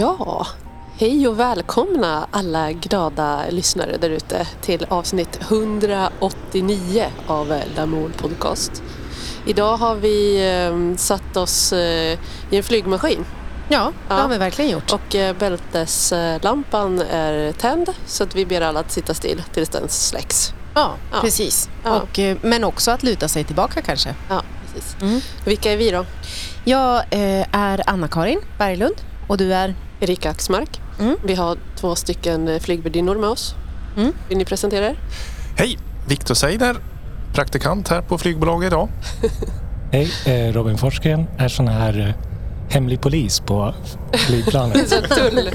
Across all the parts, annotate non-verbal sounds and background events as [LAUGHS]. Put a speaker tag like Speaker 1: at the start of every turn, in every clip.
Speaker 1: Ja, hej och välkomna alla glada lyssnare där ute till avsnitt 189 av Lamour Podcast. Idag har vi eh, satt oss eh, i en flygmaskin
Speaker 2: Ja, det har vi verkligen gjort.
Speaker 1: och eh, bälteslampan är tänd så att vi ber alla att sitta still tills den släcks.
Speaker 2: Ja,
Speaker 1: Ja.
Speaker 2: precis.
Speaker 1: Ja.
Speaker 2: Och, eh, men också att luta sig tillbaka kanske.
Speaker 1: Ja, precis.
Speaker 2: Mm.
Speaker 1: Vilka är vi då?
Speaker 2: Jag är Anna-Karin Berglund och du är?
Speaker 1: Erika Axmark.
Speaker 2: Mm.
Speaker 1: Vi har två stycken eh, flygvärdinnor med oss.
Speaker 2: Mm.
Speaker 1: Vill ni presentera er?
Speaker 3: Hej! Viktor Seider, praktikant här på flygbolaget idag. [LAUGHS]
Speaker 4: Hej, eh, Robin Forsgren är sån här eh, hemlig polis på flygplanet. [LAUGHS]
Speaker 1: Tull,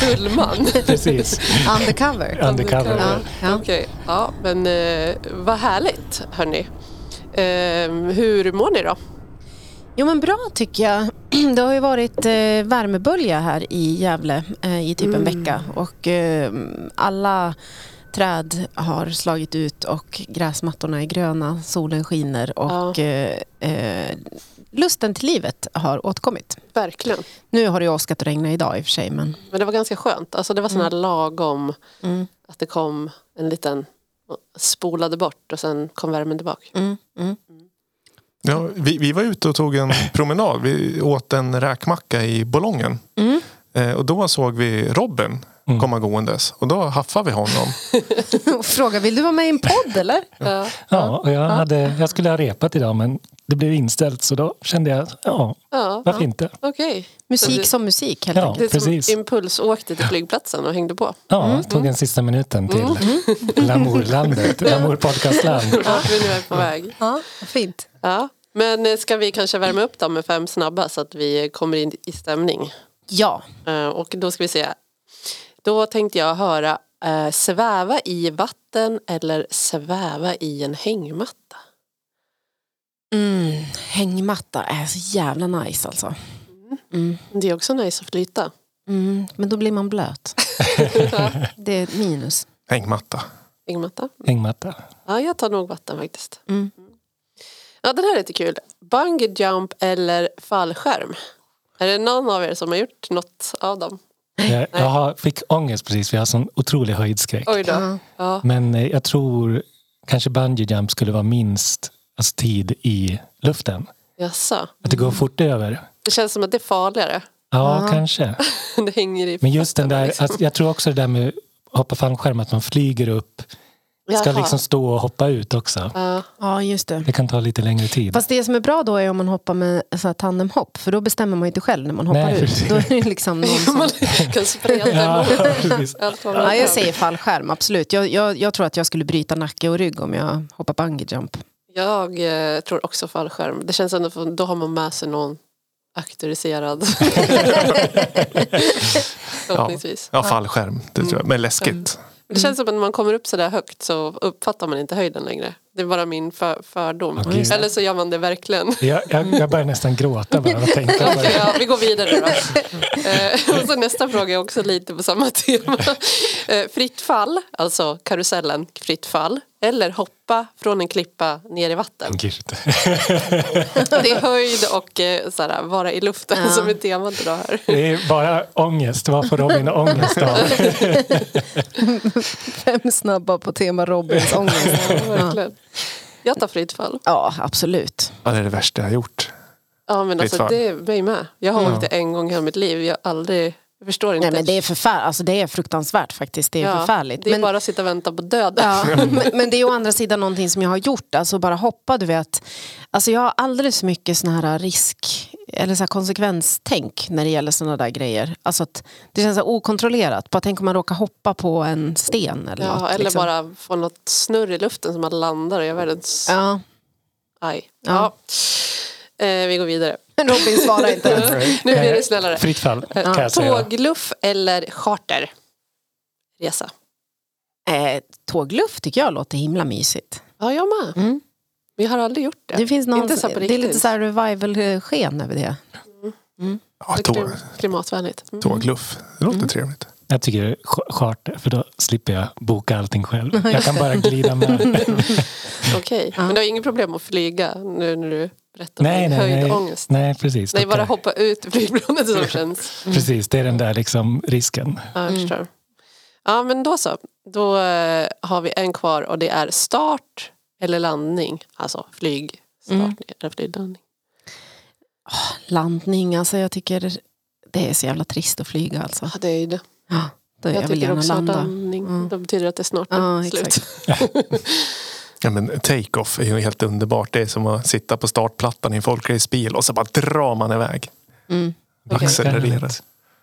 Speaker 1: tullman. [LAUGHS]
Speaker 4: Precis,
Speaker 2: Undercover.
Speaker 4: undercover.
Speaker 2: Ja, ja.
Speaker 1: Okej, ja men eh, vad härligt hörni. Eh, hur mår ni då?
Speaker 2: Jo men bra tycker jag. [CLEARS THROAT] Det har ju varit eh, värmebölja här i Gävle eh, i typ en
Speaker 1: Mm.
Speaker 2: vecka och eh, alla träd har slagit ut och gräsmattorna är gröna, solen skiner och eh, eh, lusten till livet har återkommit.
Speaker 1: Verkligen.
Speaker 2: Nu har det ju åskat och regnat idag i och för sig men
Speaker 1: Men det var ganska skönt. Alltså det var sån här lagom
Speaker 2: mm,
Speaker 1: att det kom en liten spolade bort och sen kom värmen tillbaka.
Speaker 2: mm, mm.
Speaker 3: Ja, vi, vi var ute och tog en [LAUGHS] promenad. Vi åt en räkmacka i Bolongen.
Speaker 2: Mm.
Speaker 3: Eh, och då såg vi Robin
Speaker 4: Mm.
Speaker 3: komma gåendes. Och då haffade vi honom. [LAUGHS]
Speaker 2: Och Fråga, vill du vara med i en podd [LAUGHS] eller?
Speaker 1: Ja.
Speaker 4: Ja, och jag, hade, jag skulle ha repat idag men det blev inställt så då kände jag, ja,
Speaker 1: Ja,
Speaker 4: varför inte?
Speaker 1: okej.
Speaker 2: Musik
Speaker 1: det-
Speaker 2: som musik helt
Speaker 4: Ja.
Speaker 2: enkelt.
Speaker 4: Precis.
Speaker 1: impulsåkte till flygplatsen och hängde på.
Speaker 4: Ja, tog en sista minuten till [LAUGHS] Lamourlandet, Lamour podcastland.
Speaker 1: Ja, vi nu är på väg.
Speaker 2: Ja, fint.
Speaker 1: Ja. Men eh, ska vi kanske värma upp dem med fem snabba så att vi kommer in i stämning?
Speaker 2: Ja,
Speaker 1: Eh, Och då ska vi se. Då tänkte jag höra eh, sväva i vatten eller sväva i en hängmatta.
Speaker 2: mm, hängmatta är så jävla nice alltså. Mm.
Speaker 1: Det är också nice att flyta.
Speaker 2: Mm, men då blir man blöt. [LAUGHS] Det är ett minus.
Speaker 3: Hängmatta.
Speaker 1: Hängmatta.
Speaker 4: Hängmatta.
Speaker 1: Ja, jag tar nog vatten faktiskt.
Speaker 2: Mm.
Speaker 1: Ja, den här är lite kul. Bungee jump eller fallskärm? Är det någon av er som har gjort något av dem?
Speaker 4: Jag, jag har, fick ångest precis för jag har sån otrolig höjdskräck.
Speaker 1: Oj då.
Speaker 2: Ja.
Speaker 1: Ja.
Speaker 4: Men eh, jag tror kanske bungee jump skulle vara minst alltså, tid i luften.
Speaker 1: Jaså.
Speaker 4: Att det går fort över.
Speaker 1: Det känns som att det är farligare.
Speaker 4: Ja,
Speaker 2: Ja.
Speaker 4: kanske. [LAUGHS]
Speaker 1: Det hänger i
Speaker 4: Men just den där,
Speaker 1: liksom.
Speaker 4: alltså, jag tror också det där med hoppa fallskärm, att man flyger upp, ska
Speaker 1: Jaha.
Speaker 4: liksom stå och hoppa ut också.
Speaker 1: Ja.
Speaker 2: Ja, just det.
Speaker 4: Det kan ta lite längre tid.
Speaker 2: Fast det som är bra då är om man hoppar med så här tandemhopp för då bestämmer man ju inte själv när man hoppar
Speaker 4: Nej,
Speaker 2: ut. Då är det liksom någon som... [LAUGHS]
Speaker 1: Man kan spreta
Speaker 4: Ja, [LAUGHS]
Speaker 2: Ja, jag säger fallskärm, absolut. Jag, jag, jag tror att jag skulle bryta nacke och rygg om jag hoppar bungee jump.
Speaker 1: Jag eh, tror också fallskärm. Det känns ändå, för, då har man med sig någon auktoriserad. [LAUGHS] Förhoppningsvis.
Speaker 3: Ja, fallskärm. Det tror jag. Men läskigt.
Speaker 1: Men Det känns som att när man kommer upp så där högt så uppfattar man inte höjden längre. Det är bara min för, fördom.
Speaker 4: Åh, gud.
Speaker 1: Eller så gör man det verkligen.
Speaker 4: Jag, jag, jag börjar nästan gråta bara av att tänka på [LAUGHS] det.
Speaker 1: ja, vi går vidare då. Eh, och så nästa fråga är också lite på samma [LAUGHS] tema. Eh, fritt fall, alltså karusellen fritt fall. Eller hoppa från en klippa ner i vatten.
Speaker 4: Gud. [LAUGHS]
Speaker 1: Det är höjd och eh, såhär, vara i luften
Speaker 2: Ja.
Speaker 1: som är temat idag här.
Speaker 4: Det är bara ångest. Vad får Robin ångest av? [LAUGHS]
Speaker 2: Fem snabba på tema Robins ångest.
Speaker 1: Ja. Jag tar fritt fall.
Speaker 2: Ja, absolut.
Speaker 3: Ja, det är det värsta jag har gjort.
Speaker 1: Ja men
Speaker 3: Fritt
Speaker 1: alltså
Speaker 3: fall.
Speaker 1: det är mig med. Jag har
Speaker 4: Ja.
Speaker 1: åkt det en gång i hela mitt liv. Jag har aldrig, jag förstår inte.
Speaker 2: Nej, men det, är förfär- alltså, det är fruktansvärt faktiskt. Det är
Speaker 1: Ja,
Speaker 2: förfärligt.
Speaker 1: Det är
Speaker 2: men,
Speaker 1: bara att sitta och vänta på döden.
Speaker 2: ja, [LAUGHS] men, men det är å andra sidan någonting som jag har gjort. Alltså bara hoppa, du vet. Alltså jag har alldeles för mycket sån här risk eller så här konsekvenstänk när det gäller såna där grejer. Alltså att det känns så okontrollerat. Bara tänk om man råkar hoppa på en sten eller
Speaker 1: Ja,
Speaker 2: något.
Speaker 1: eller
Speaker 2: liksom.
Speaker 1: bara få något snurr i luften som att landar och jag världens
Speaker 2: Ja.
Speaker 1: aj.
Speaker 2: Ja.
Speaker 1: Ja. Eh, vi går vidare.
Speaker 2: Men [LAUGHS] Robin svarar inte [LAUGHS] ens.
Speaker 1: Nu blir det snällare.
Speaker 4: Fritt fall kan
Speaker 1: Eh,
Speaker 4: jag säga.
Speaker 1: Tågluff eller charter? Resa.
Speaker 2: Eh, tågluff tycker jag låter himla mysigt.
Speaker 1: Ja, jag med.
Speaker 2: Mm.
Speaker 1: Vi har aldrig gjort det.
Speaker 2: Det, finns någon,
Speaker 1: Inte så på
Speaker 2: det är lite så här revival-sken över det.
Speaker 3: Ja,
Speaker 1: Det är
Speaker 3: tåg,
Speaker 1: klim- klimatvänligt. Mm.
Speaker 3: tågluff. Det låter trevligt.
Speaker 4: Jag tycker ch- charter, för då slipper jag boka allting själv. Jag kan bara [LAUGHS] glida med.
Speaker 1: Okej, men du har inget problem att flyga nu när du berätta om
Speaker 4: Nej,
Speaker 1: din
Speaker 4: nej, nej.
Speaker 1: höjdångest.
Speaker 4: Nej, precis.
Speaker 1: Nej, bara
Speaker 4: kan-
Speaker 1: hoppa ut ur flygplanet som [LAUGHS] känns.
Speaker 4: Precis, det är den där liksom risken.
Speaker 1: Ja, jag förstår. Ja, men då så. Då eh, har vi en kvar och det är start eller landning. Alltså flygstart
Speaker 2: Mm.
Speaker 1: eller flyglandning.
Speaker 2: Landning, alltså jag tycker det är så jävla trist att flyga alltså.
Speaker 1: Ja, det är ju det.
Speaker 2: Ja, då jag,
Speaker 1: Jag,
Speaker 2: vill
Speaker 1: tycker
Speaker 2: gärna
Speaker 1: också
Speaker 2: landa.
Speaker 1: landning.
Speaker 2: Mm.
Speaker 1: Då betyder det att det snart är
Speaker 2: Ja,
Speaker 1: slut. [LAUGHS]
Speaker 5: Ja, men take-off är ju helt underbart. Det är som att sitta på startplattan i en folkracebil och så bara drar man iväg.
Speaker 2: Mm.
Speaker 1: Okej.
Speaker 5: Accelererar.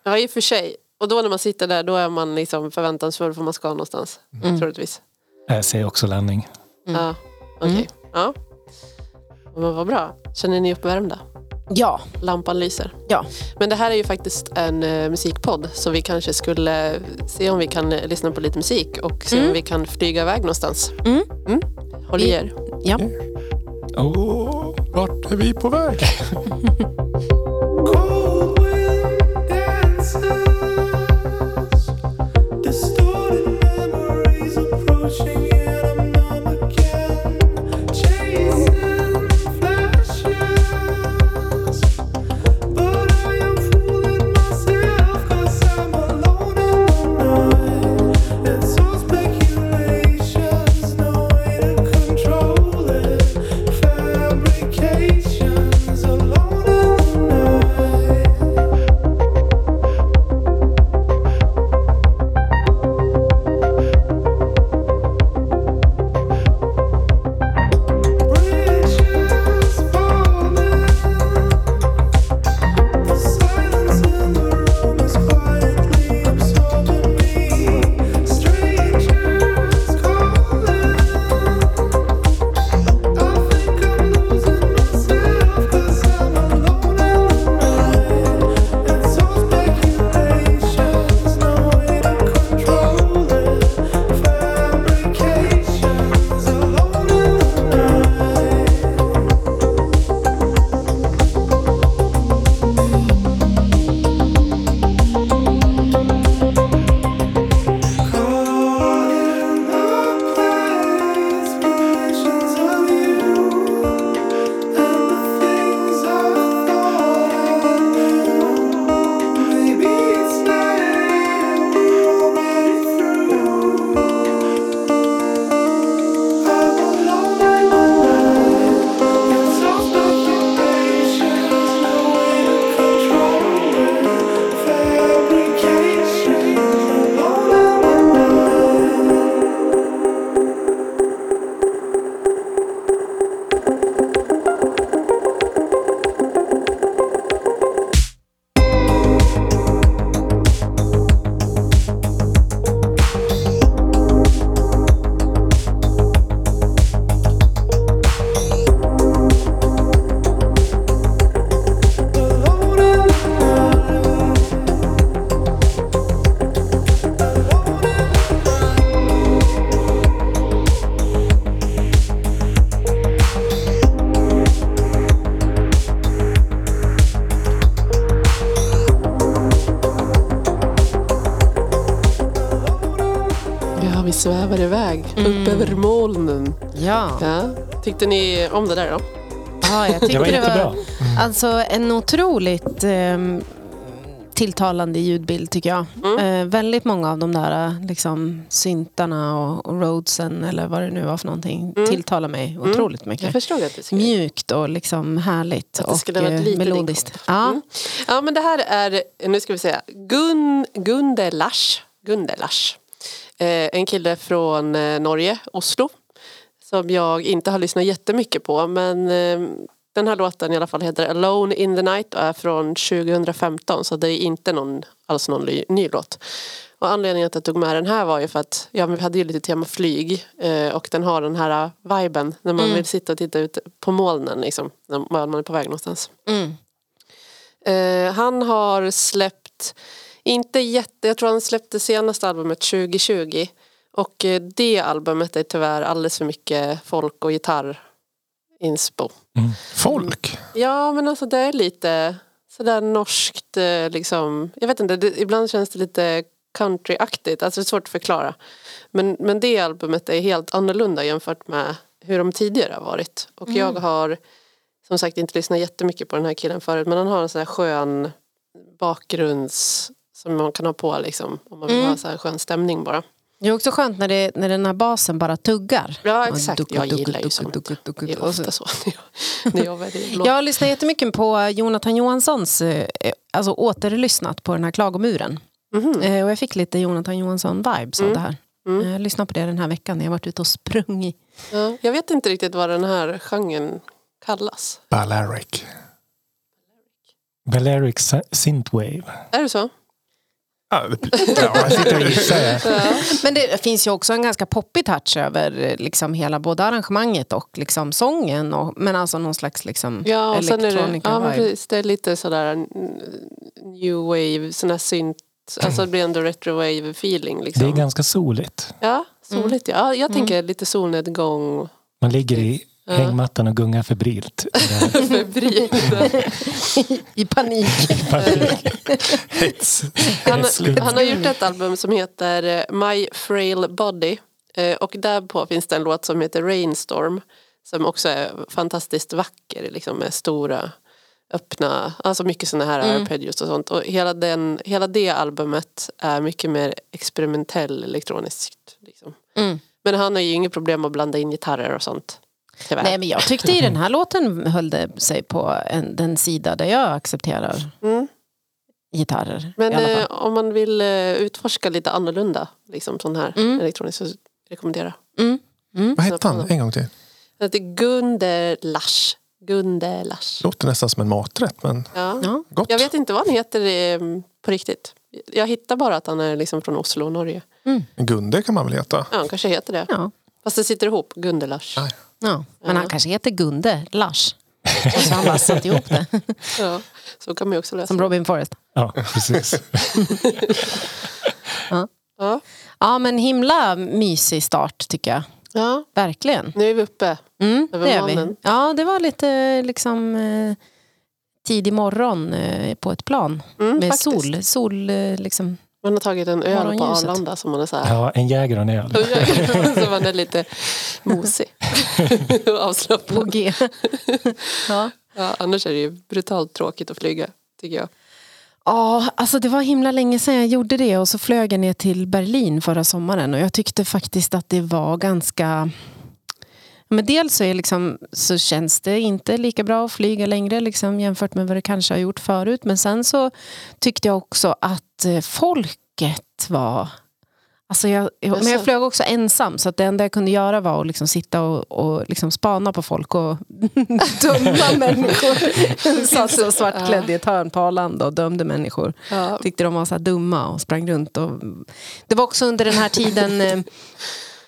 Speaker 1: Ja, i och för sig. Och då när man sitter där då är man liksom förväntansfull för man ska någonstans.
Speaker 2: Mm.
Speaker 1: Troligtvis.
Speaker 4: Jag ser också landning.
Speaker 2: Mm.
Speaker 1: Ja, okej.
Speaker 2: Mm.
Speaker 1: Ja. Men vad bra. Känner ni uppvärmda?
Speaker 2: Ja,
Speaker 1: Lampan lyser.
Speaker 2: Ja.
Speaker 1: Men det här är ju faktiskt en eh, musikpodd så vi kanske skulle se om vi kan eh, lyssna på lite musik och se
Speaker 2: Mm.
Speaker 1: om vi kan flyga iväg någonstans.
Speaker 2: Mm.
Speaker 1: Håll i er.
Speaker 2: ja.
Speaker 5: Åh, vart är vi på väg? [LAUGHS]
Speaker 1: Ja.
Speaker 2: Ja.
Speaker 1: Tyckte ni om det där då?
Speaker 2: ja, jag [LAUGHS]
Speaker 4: Det
Speaker 2: tyckte
Speaker 4: var
Speaker 2: det
Speaker 4: jättebra.
Speaker 2: var alltså, en otroligt ehm, tilltalande ljudbild tycker jag.
Speaker 1: Mm.
Speaker 2: Eh, väldigt många av de där eh, liksom, syntarna och, och roadsen eller vad det nu var för någonting
Speaker 1: Mm.
Speaker 2: tilltalar mig otroligt mycket. Mjukt och liksom härligt
Speaker 1: Att det
Speaker 2: och eh, melodiskt. Ja.
Speaker 1: Mm. Ja, men det här är, nu ska vi se, Gun, Gundelars. Gundelars. Eh, en kille från eh, Norge, Oslo. Som jag inte har lyssnat jättemycket på. Men eh, den här låten i alla fall heter Alone in the night och är från 2015. Så det är inte någon, alls någon ny, ny låt. Och anledningen till att jag tog med den här var ju för att ja, vi hade ju lite tema flyg. Eh, och den har den här viben när man
Speaker 2: Mm.
Speaker 1: vill sitta och titta ut på molnen. Liksom, när man är på väg någonstans.
Speaker 2: Mm.
Speaker 1: Eh, han har släppt, inte jätte, jag tror han släppte senaste albumet 2020. Och eh, det albumet är tyvärr alldeles för mycket folk och gitarrinspo.
Speaker 5: Folk?
Speaker 1: Ja men alltså det är lite sådär norskt eh, liksom. Jag vet inte, det, ibland känns det lite countryaktigt. Alltså det är svårt att förklara. Men, men det albumet är helt annorlunda jämfört med hur de tidigare har varit. Och jag har som sagt inte lyssnat jättemycket på den här killen förut men han har en sån här skön bakgrunds som man kan ha på liksom om man vill
Speaker 2: Mm.
Speaker 1: ha så här skön stämning bara.
Speaker 2: Det är också skönt när, det, när den här basen bara tuggar.
Speaker 1: Ja exakt,
Speaker 2: duck,
Speaker 1: jag
Speaker 2: duck,
Speaker 1: gillar ju
Speaker 2: duck,
Speaker 1: sånt.
Speaker 2: duck, duck, duck,
Speaker 1: Det är
Speaker 2: så-
Speaker 1: ofta så när jag, när. Jag
Speaker 2: lyssnar jättemycket på Jonathan Johanssons, eh, alltså återlyssnat på den här klagomuren. Eh, Och jag fick lite Jonathan Johansson-vibes av
Speaker 1: Mm.
Speaker 2: det här.
Speaker 1: Mm.
Speaker 2: Eh, Jag lyssnade på det den här veckan när jag varit ute och sprungit.
Speaker 1: Ja, jag vet inte riktigt vad den här genren kallas.
Speaker 3: Balearic.
Speaker 4: Balearic Sy- Synthwave.
Speaker 1: Är det så?
Speaker 3: Ja,
Speaker 4: Ja, jag sitter och gissar.
Speaker 1: Ja.
Speaker 2: Men det finns ju också en ganska poppig touch över liksom hela både arrangemanget och liksom sången. Och, men alltså någon slags liksom
Speaker 1: Ja, och sen är det,
Speaker 2: electronica
Speaker 1: ja, men precis, det är lite sådär mm, new wave, sån här synt, alltså det blir ändå retro wave feeling. Liksom.
Speaker 4: Det är ganska soligt.
Speaker 1: Ja, soligt ja. ja. Jag
Speaker 2: Mm.
Speaker 1: tänker lite solnedgång,
Speaker 4: Man ligger i
Speaker 1: Ja.
Speaker 4: hängmattan och gungar febrilt. Det [LAUGHS] här-
Speaker 1: febril.
Speaker 2: I panik.
Speaker 3: Hets.
Speaker 1: Han, han har gjort ett album som heter eh, My Frail Body Eh, och där på finns det en låt som heter Rainstorm som också är fantastiskt vacker liksom med stora öppna, alltså mycket sådana här
Speaker 2: Mm.
Speaker 1: arpeggios och sånt. Och hela, den, hela det albumet är mycket mer experimentell elektroniskt. Liksom.
Speaker 2: Mm.
Speaker 1: Men han har ju inget problem att blanda in gitarrer och sånt. Tyvärr.
Speaker 2: Nej men jag tyckte i den här [LAUGHS] låten höll det sig på en, den sida där jag accepterar
Speaker 1: Mm.
Speaker 2: gitarrer.
Speaker 1: Men eh, om man vill eh, utforska lite annorlunda, liksom sån här
Speaker 2: Mm.
Speaker 1: elektronisk, så rekommenderar
Speaker 2: Mm. Mm.
Speaker 3: Vad hette han? En gång till.
Speaker 1: Det heter Gunderlach. Gunderlach.
Speaker 3: Låter nästan som en maträtt men
Speaker 1: Ja.
Speaker 2: Ja.
Speaker 3: gott.
Speaker 1: Jag vet inte vad han heter eh, på riktigt. Jag hittar bara att han är liksom från Oslo, Norge.
Speaker 3: Gunde kan man väl heta?
Speaker 1: Ja, han kanske heter det.
Speaker 2: Ja.
Speaker 1: Fast det sitter ihop, Gunderlach.
Speaker 3: Ja.
Speaker 2: Ja. Men
Speaker 1: Ja.
Speaker 2: han kanske heter Gunde Lars. Och så han bara satt ihop det. [LAUGHS]
Speaker 1: Ja, så kan man ju också läsa.
Speaker 2: Som Robin Forrest.
Speaker 4: Ja, precis. [LAUGHS]
Speaker 1: Ja.
Speaker 2: Ja men himla mysig start tycker jag.
Speaker 1: ja,
Speaker 2: Verkligen.
Speaker 1: nu är vi uppe.
Speaker 2: Mm,
Speaker 1: Över
Speaker 2: det är vi. Ja det var lite liksom eh, tidig morgon eh, på ett plan.
Speaker 1: Mm,
Speaker 2: Med
Speaker 1: faktiskt.
Speaker 2: sol. sol eh, liksom.
Speaker 1: Man har tagit en öl på. Arlanda som man är så här.
Speaker 4: Ja, en jäger och en öl.
Speaker 1: så man är lite mosig och [LAUGHS] avslappnad.
Speaker 2: På G. ja.
Speaker 1: Ja, annars är det ju brutalt tråkigt att flyga, tycker jag.
Speaker 2: Ja, alltså det var himla länge sedan jag gjorde det och så flög jag ner till Berlin förra sommaren och jag tyckte faktiskt att det var ganska men dels så, är liksom, så känns det inte lika bra att flyga längre liksom, jämfört med vad det kanske har gjort förut. Men sen så tyckte jag också att eh, folket var... Alltså jag, men jag
Speaker 1: Jaså?
Speaker 2: flög också ensam så att det enda jag kunde göra var att liksom sitta och, och liksom spana på folk och [LAUGHS] döma [LAUGHS] människor. Satt så svartklädd i ett hörn på Arlanda och dömde människor
Speaker 1: Ja.
Speaker 2: tyckte de var så dumma och sprang runt. Och det var också under den här tiden eh,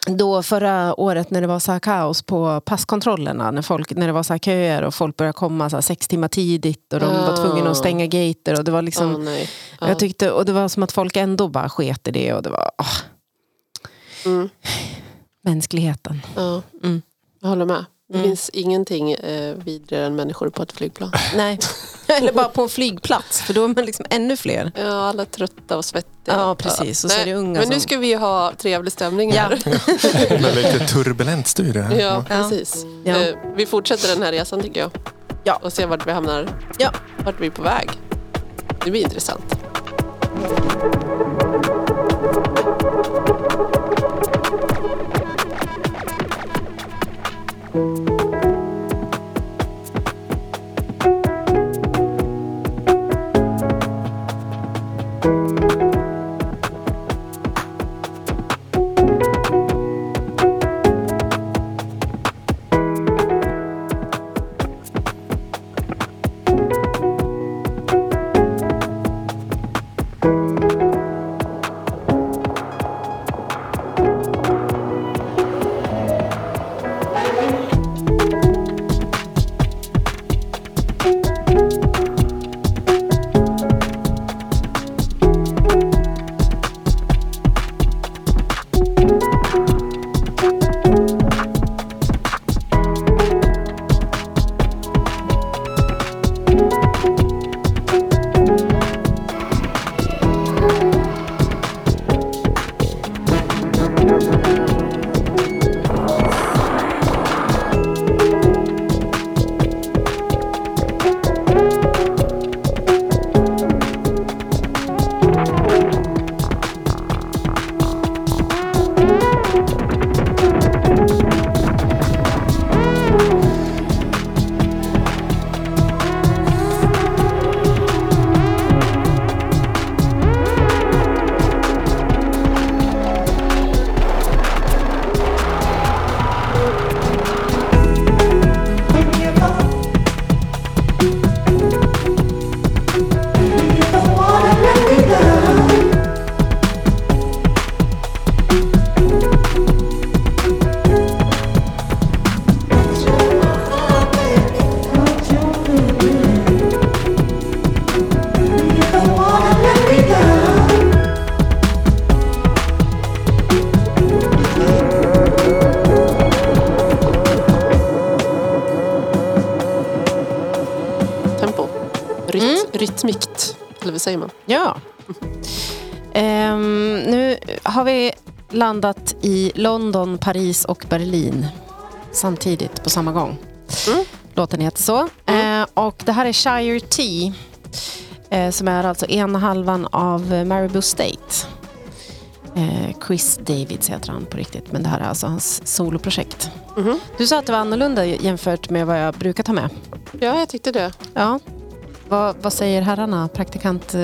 Speaker 2: då förra året när det var så här kaos på passkontrollerna. När, folk, när det var så här köer och folk började komma så sex timmar tidigt och de var
Speaker 1: Ah.
Speaker 2: tvungna att stänga gater. Och det var liksom,
Speaker 1: nej. Ja.
Speaker 2: jag tyckte, och det var som att folk ändå bara sket i det. Och det var
Speaker 1: Mm. [SIGHS]
Speaker 2: mänskligheten.
Speaker 1: Ja.
Speaker 2: Mm.
Speaker 1: Jag håller med. Det
Speaker 2: Mm.
Speaker 1: finns ingenting eh, vidare än människor på ett flygplan. [LAUGHS]
Speaker 2: Nej. [LAUGHS] Eller bara på en flygplats för då är man liksom ännu fler.
Speaker 1: Ja, alla trötta och svettiga.
Speaker 2: Ja, precis. Och så är det unga
Speaker 1: Men nu
Speaker 2: som-
Speaker 1: ska vi ju ha trevlig stämning här. [LAUGHS]
Speaker 3: Med lite turbulent studie här.
Speaker 1: Ja, precis.
Speaker 2: Ja.
Speaker 1: Eh, Vi fortsätter den här resan tycker jag.
Speaker 2: Ja.
Speaker 1: Och ser vart vi hamnar.
Speaker 2: Ja.
Speaker 1: Vart vi är på väg. Det blir intressant. Rytmikt. Eller vad säger man?
Speaker 2: Ja. Ehm, nu har vi landat i London, Paris och Berlin samtidigt på samma gång.
Speaker 1: Mm.
Speaker 2: Låten heter så. Eh, och det här är Shire T eh, som är alltså ena halvan av Marabou State. Eh, Chris Davids heter han på riktigt, men det här är alltså hans soloprojekt.
Speaker 1: Mhm.
Speaker 2: Du sa att det var annorlunda jämfört med vad jag brukar ta med.
Speaker 1: Ja, jag tyckte det.
Speaker 2: Ja. Vad, vad säger herrarna? Praktikant, eh,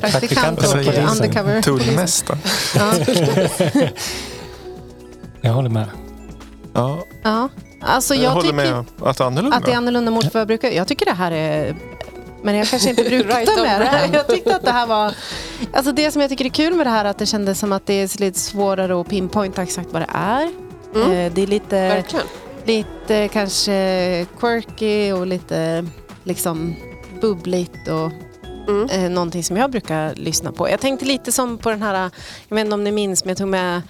Speaker 2: [LAUGHS] praktikant och undercover? [LAUGHS]
Speaker 3: Tullmästaren.
Speaker 2: Ja. [LAUGHS]
Speaker 4: Jag håller med.
Speaker 3: Ja,
Speaker 2: ja. Alltså,
Speaker 3: jag,
Speaker 2: jag,
Speaker 3: håller med att det är annorlunda.
Speaker 2: att det är annorlunda mot vad jag brukar. Jag tycker det här är... Men jag kanske inte brukar
Speaker 1: Right
Speaker 2: ta med det.
Speaker 1: brand.
Speaker 2: Jag tyckte att det här var... Alltså det som jag tycker är kul med det här är att det kändes som att det är lite svårare att pinpointa exakt vad det är.
Speaker 1: Mm.
Speaker 2: Eh, Det är lite,
Speaker 1: Verkligen.
Speaker 2: lite kanske quirky och lite liksom bubbligt och
Speaker 1: Mm.
Speaker 2: eh, någonting som jag brukar lyssna på. Jag tänkte lite som på den här, jag vet inte om ni minns, men jag tog med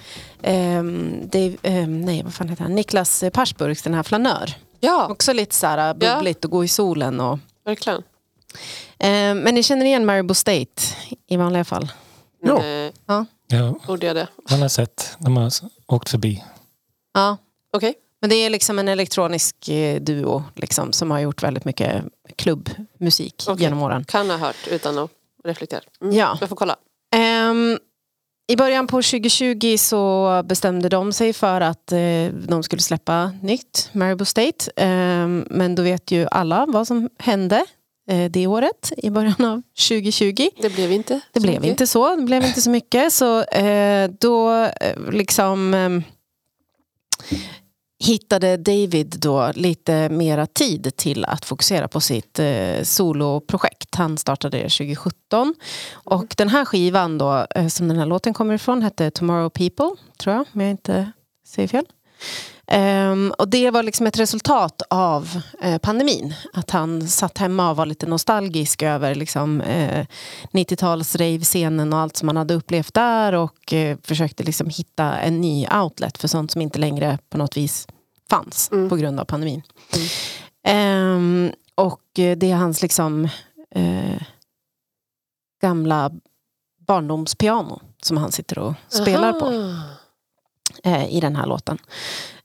Speaker 2: ehm, Dave, ehm, nej, vad fan heter han? Niklas Persburgs, den här Flanör.
Speaker 1: Ja,
Speaker 2: Också lite så här bubbligt och gå i solen. Och,
Speaker 1: verkligen.
Speaker 2: eh, men ni känner igen Marabou State i vanliga fall?
Speaker 3: Ja.
Speaker 1: Eh,
Speaker 4: Ja,
Speaker 1: borde jag det?
Speaker 4: man har sett. De har åkt förbi.
Speaker 2: Ja.
Speaker 1: Okej.
Speaker 2: Men det är liksom en elektronisk eh, duo liksom, som har gjort väldigt mycket klubbmusik
Speaker 1: Okej.
Speaker 2: genom åren.
Speaker 1: Kan ha hört utan att reflektera. Mm.
Speaker 2: Ja.
Speaker 1: Jag får kolla.
Speaker 2: Ehm, I början på 2020 så bestämde de sig för att eh, de skulle släppa nytt, Marabou State. Ehm, men då vet ju alla vad som hände eh, det året i början av 2020.
Speaker 1: Det blev inte
Speaker 2: Det blev
Speaker 1: mycket.
Speaker 2: inte så. Det blev inte så mycket. Så eh, då liksom eh, hittade David då lite mera tid till att fokusera på sitt eh, soloprojekt. Han startade det 2017. Och den här skivan då, eh, som den här låten kommer ifrån, hette Tomorrow People, tror jag, om jag inte säger fel. Ehm, och det var liksom ett resultat av eh, pandemin. Att han satt hemma och var lite nostalgisk över liksom, eh, 90-tals rave-scenen och allt som han hade upplevt där och eh, försökte liksom hitta en ny outlet för sånt som inte längre på något vis fanns
Speaker 1: Mm.
Speaker 2: på grund av pandemin. Ehm, och eh, det är hans liksom eh, gamla barndomspiano som han sitter och spelar på
Speaker 1: Aha.
Speaker 2: eh, i den här låten.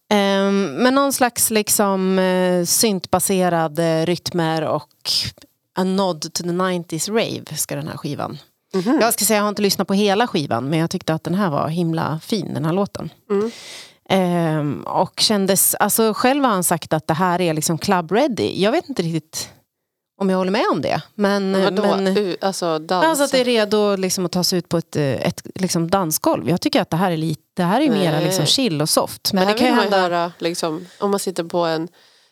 Speaker 2: Ehm, men någon slags liksom eh, syntbaserade rytmer och a nod to the 90s rave ska den här skivan.
Speaker 1: Mhm.
Speaker 2: Jag ska säga jag har inte lyssnat på hela skivan men jag tyckte att den här var himla fin den här låten.
Speaker 1: Mm.
Speaker 2: Ehm, och kändes, alltså själv har han sagt att det här är liksom club ready. Jag vet inte riktigt om jag håller med om det. Men, men
Speaker 1: U- alltså dans?
Speaker 2: Alltså att det är redo liksom att ta sig ut på ett, eh, ett liksom dansgolv. Jag tycker att det här är, lite, det här är mera
Speaker 1: Nej.
Speaker 2: liksom chill och soft.
Speaker 1: Men
Speaker 2: Men
Speaker 1: det
Speaker 2: det kan ju
Speaker 1: man
Speaker 2: hända...
Speaker 1: höra liksom, om man sitter på en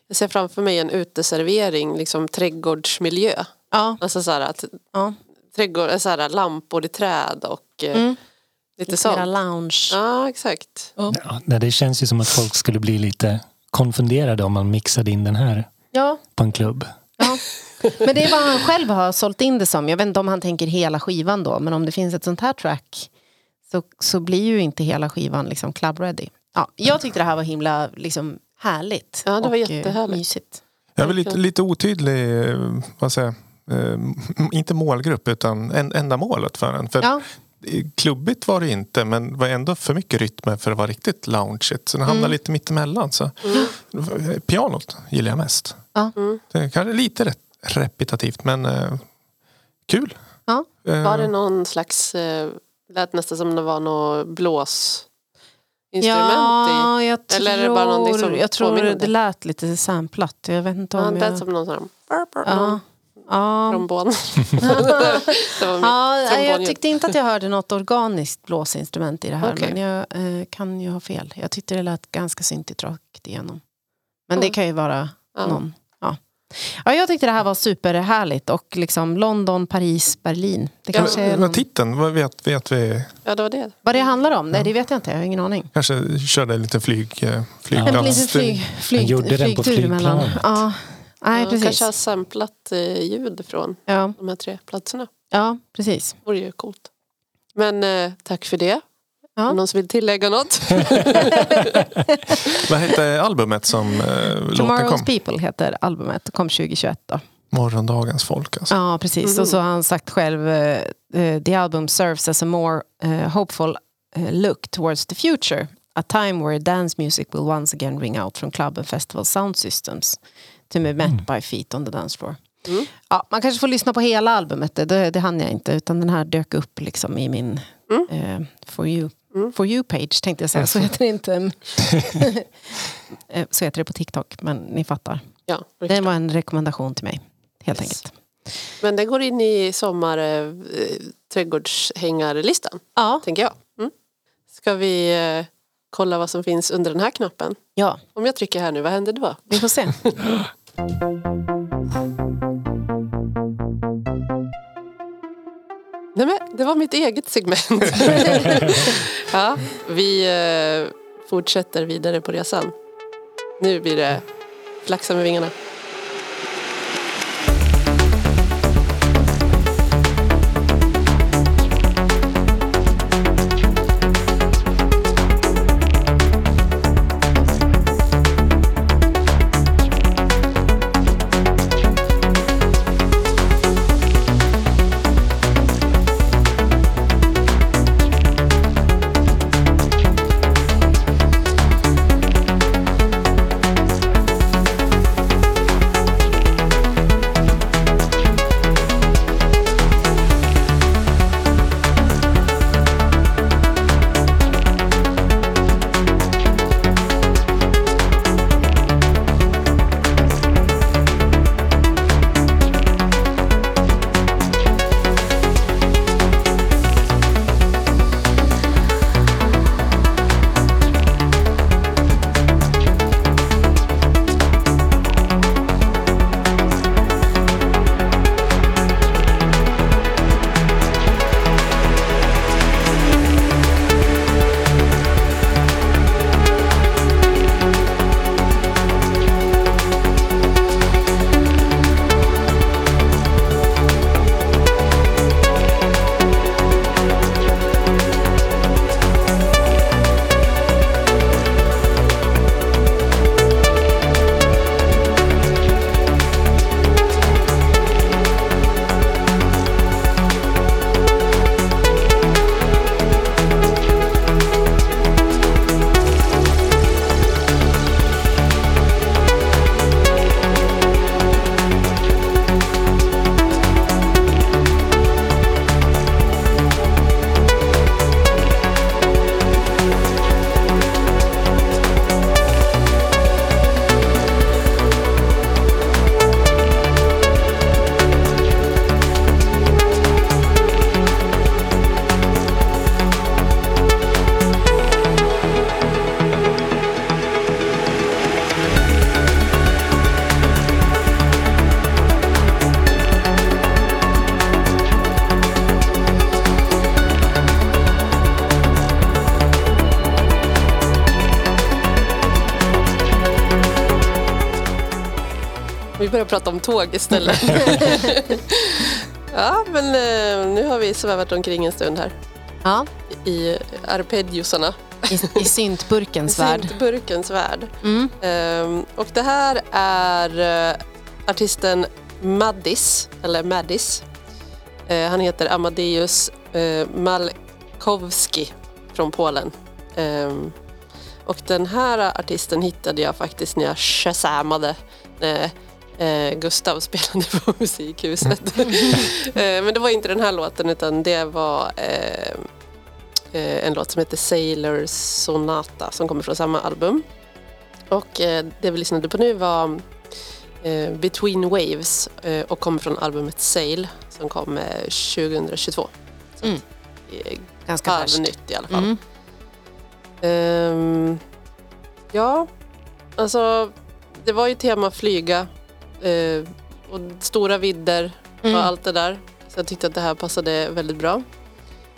Speaker 1: jag ser framför mig en uteservering, liksom trädgårdsmiljö.
Speaker 2: Ja,
Speaker 1: Alltså så här, att,
Speaker 2: ja.
Speaker 1: trädgård, så här, lampor i träd och eh,
Speaker 2: Mm.
Speaker 1: lite
Speaker 2: Lite
Speaker 1: sånt.
Speaker 2: lounge.
Speaker 1: Ja, exakt.
Speaker 4: Ja, nej, det känns ju som att folk skulle bli lite konfunderade om man mixade in den här
Speaker 2: Ja,
Speaker 4: på en klubb.
Speaker 2: ja. [LAUGHS] Men det är vad han själv har sålt in det som. Jag vet inte om han tänker hela skivan då. Men om det finns ett sånt här track så, så blir ju inte hela skivan liksom club ready. Ja, jag tyckte det här var himla liksom, härligt.
Speaker 1: Ja, det var
Speaker 2: och, eh,
Speaker 1: jättehärligt.
Speaker 2: Mysigt.
Speaker 3: Jag är väl lite, lite otydlig, eh, vad säger eh, inte målgrupp utan en, ändamålet för den. För
Speaker 2: Ja,
Speaker 3: Klubbigt var det inte men det var ändå för mycket rytmer för att vara riktigt loungeigt. Så den hamnade lite mittemellan. Så. Pianot gillar jag mest.
Speaker 2: Ja.
Speaker 1: Mm.
Speaker 3: Det är kanske lite rätt repetitivt men eh, kul.
Speaker 2: Ja.
Speaker 3: Eh,
Speaker 1: Var det någon slags, eh, lät nästan som det var något blås instrument
Speaker 2: ja, jag tror,
Speaker 1: Eller är det bara någonting som
Speaker 2: jag tror
Speaker 1: påminner om
Speaker 2: det
Speaker 1: det?
Speaker 2: lät lite samplat. Jag vet inte
Speaker 1: i? Ja,
Speaker 2: om
Speaker 1: det
Speaker 2: jag...
Speaker 1: lät som någon sån här
Speaker 2: Ja.
Speaker 1: trombon. [LAUGHS] det
Speaker 2: Ja, jag tyckte inte att jag hörde något organiskt blåsinstrument i det här.
Speaker 1: Okej.
Speaker 2: Men jag eh, kan ju ha fel. Jag tyckte det lät ganska syntigt rakt igenom. Men det
Speaker 1: Ja.
Speaker 2: kan ju vara
Speaker 1: Ja.
Speaker 2: någon. Ja. Ja, jag tyckte det här var superhärligt. Och liksom London, Paris, Berlin. Det
Speaker 1: Ja,
Speaker 2: kanske är
Speaker 3: Vad
Speaker 2: någon...
Speaker 3: titeln, vad vet, vet vi?
Speaker 1: Ja, det var det.
Speaker 2: Vad det handlar om? Nej, det vet jag inte. Jag har ingen aning.
Speaker 3: Kanske körde en liten flyg, eh,
Speaker 2: En
Speaker 3: flygplats.
Speaker 2: liten flyg, flyg,
Speaker 4: Han gjorde den på flygplanet.
Speaker 2: Ja. Nej,
Speaker 1: Ja,
Speaker 2: precis.
Speaker 1: kanske har samplat eh, ljud från
Speaker 2: Ja,
Speaker 1: de här tre platserna.
Speaker 2: ja, precis.
Speaker 1: Det vore ju coolt. Men eh, tack för det.
Speaker 2: Ja.
Speaker 1: Någon som vill tillägga något? [LAUGHS]
Speaker 3: Vad hette albumet som eh, låten
Speaker 2: Tomorrow's
Speaker 3: kom?
Speaker 2: People heter albumet. kom 2021 då.
Speaker 3: morgondagens folk. Alltså.
Speaker 2: Ja, precis. Och så har han sagt själv, eh, eh, the album serves as a more eh, hopeful look towards the future. A time where dance music will once again ring out from club and festival sound systems to be met by feet on the dance floor.
Speaker 1: Mm.
Speaker 2: Ja, man kanske får lyssna på hela albumet, det, det, det hann jag inte. Utan den här dök upp liksom i min
Speaker 1: Mm.
Speaker 2: eh, for, you, for you page tänkte jag säga. Så heter det inte. [LAUGHS] Eh, så heter det på TikTok, men ni fattar.
Speaker 1: Ja,
Speaker 2: Det var en rekommendation till mig, helt
Speaker 1: Yes.
Speaker 2: enkelt.
Speaker 1: Men det går in i sommar eh, trädgårdshängarlistan,
Speaker 2: Ja,
Speaker 1: tänker jag. Mm. Ska vi eh, kolla vad som finns under den här knappen?
Speaker 2: ja,
Speaker 1: Om jag trycker här nu, vad händer då?
Speaker 2: vi får se. [LAUGHS]
Speaker 1: Nej men, det var mitt eget segment. [LAUGHS] ja, vi eh, fortsätter vidare på resan. Nu blir det flaxa med vingarna. Börjar prata om tåg istället. [LAUGHS] ja, men eh, nu har vi svävat omkring en stund här
Speaker 2: Ja,
Speaker 1: i arpeggiosarna.
Speaker 2: i, i syntburkens värld.
Speaker 1: Syntburkens värld.
Speaker 2: Mm.
Speaker 1: Ehm, och det här är eh, artisten Maddis, eller Maddis. Eh, han heter Amadeus uh, Malkowski från Polen. Ehm, och den här artisten hittade jag faktiskt när jag shazamade när eh, Gustav spelade på [LAUGHS] Musikhuset. [LAUGHS] Eh, Men det var inte den här låten utan det var eh, eh, en låt som heter Sailor Sonata som kommer från samma album. Och eh, det vi lyssnade på nu var eh, Between Waves och kommer från albumet Sail som kom eh, 2022. Så
Speaker 2: Mm. Ganska färskt.
Speaker 1: halvnytt i alla fall.
Speaker 2: Mm.
Speaker 1: Ehm, ja, alltså det var ju tema flyga eh, och stora vidder
Speaker 2: Mm.
Speaker 1: och allt det där. Så jag tyckte att det här passade väldigt bra.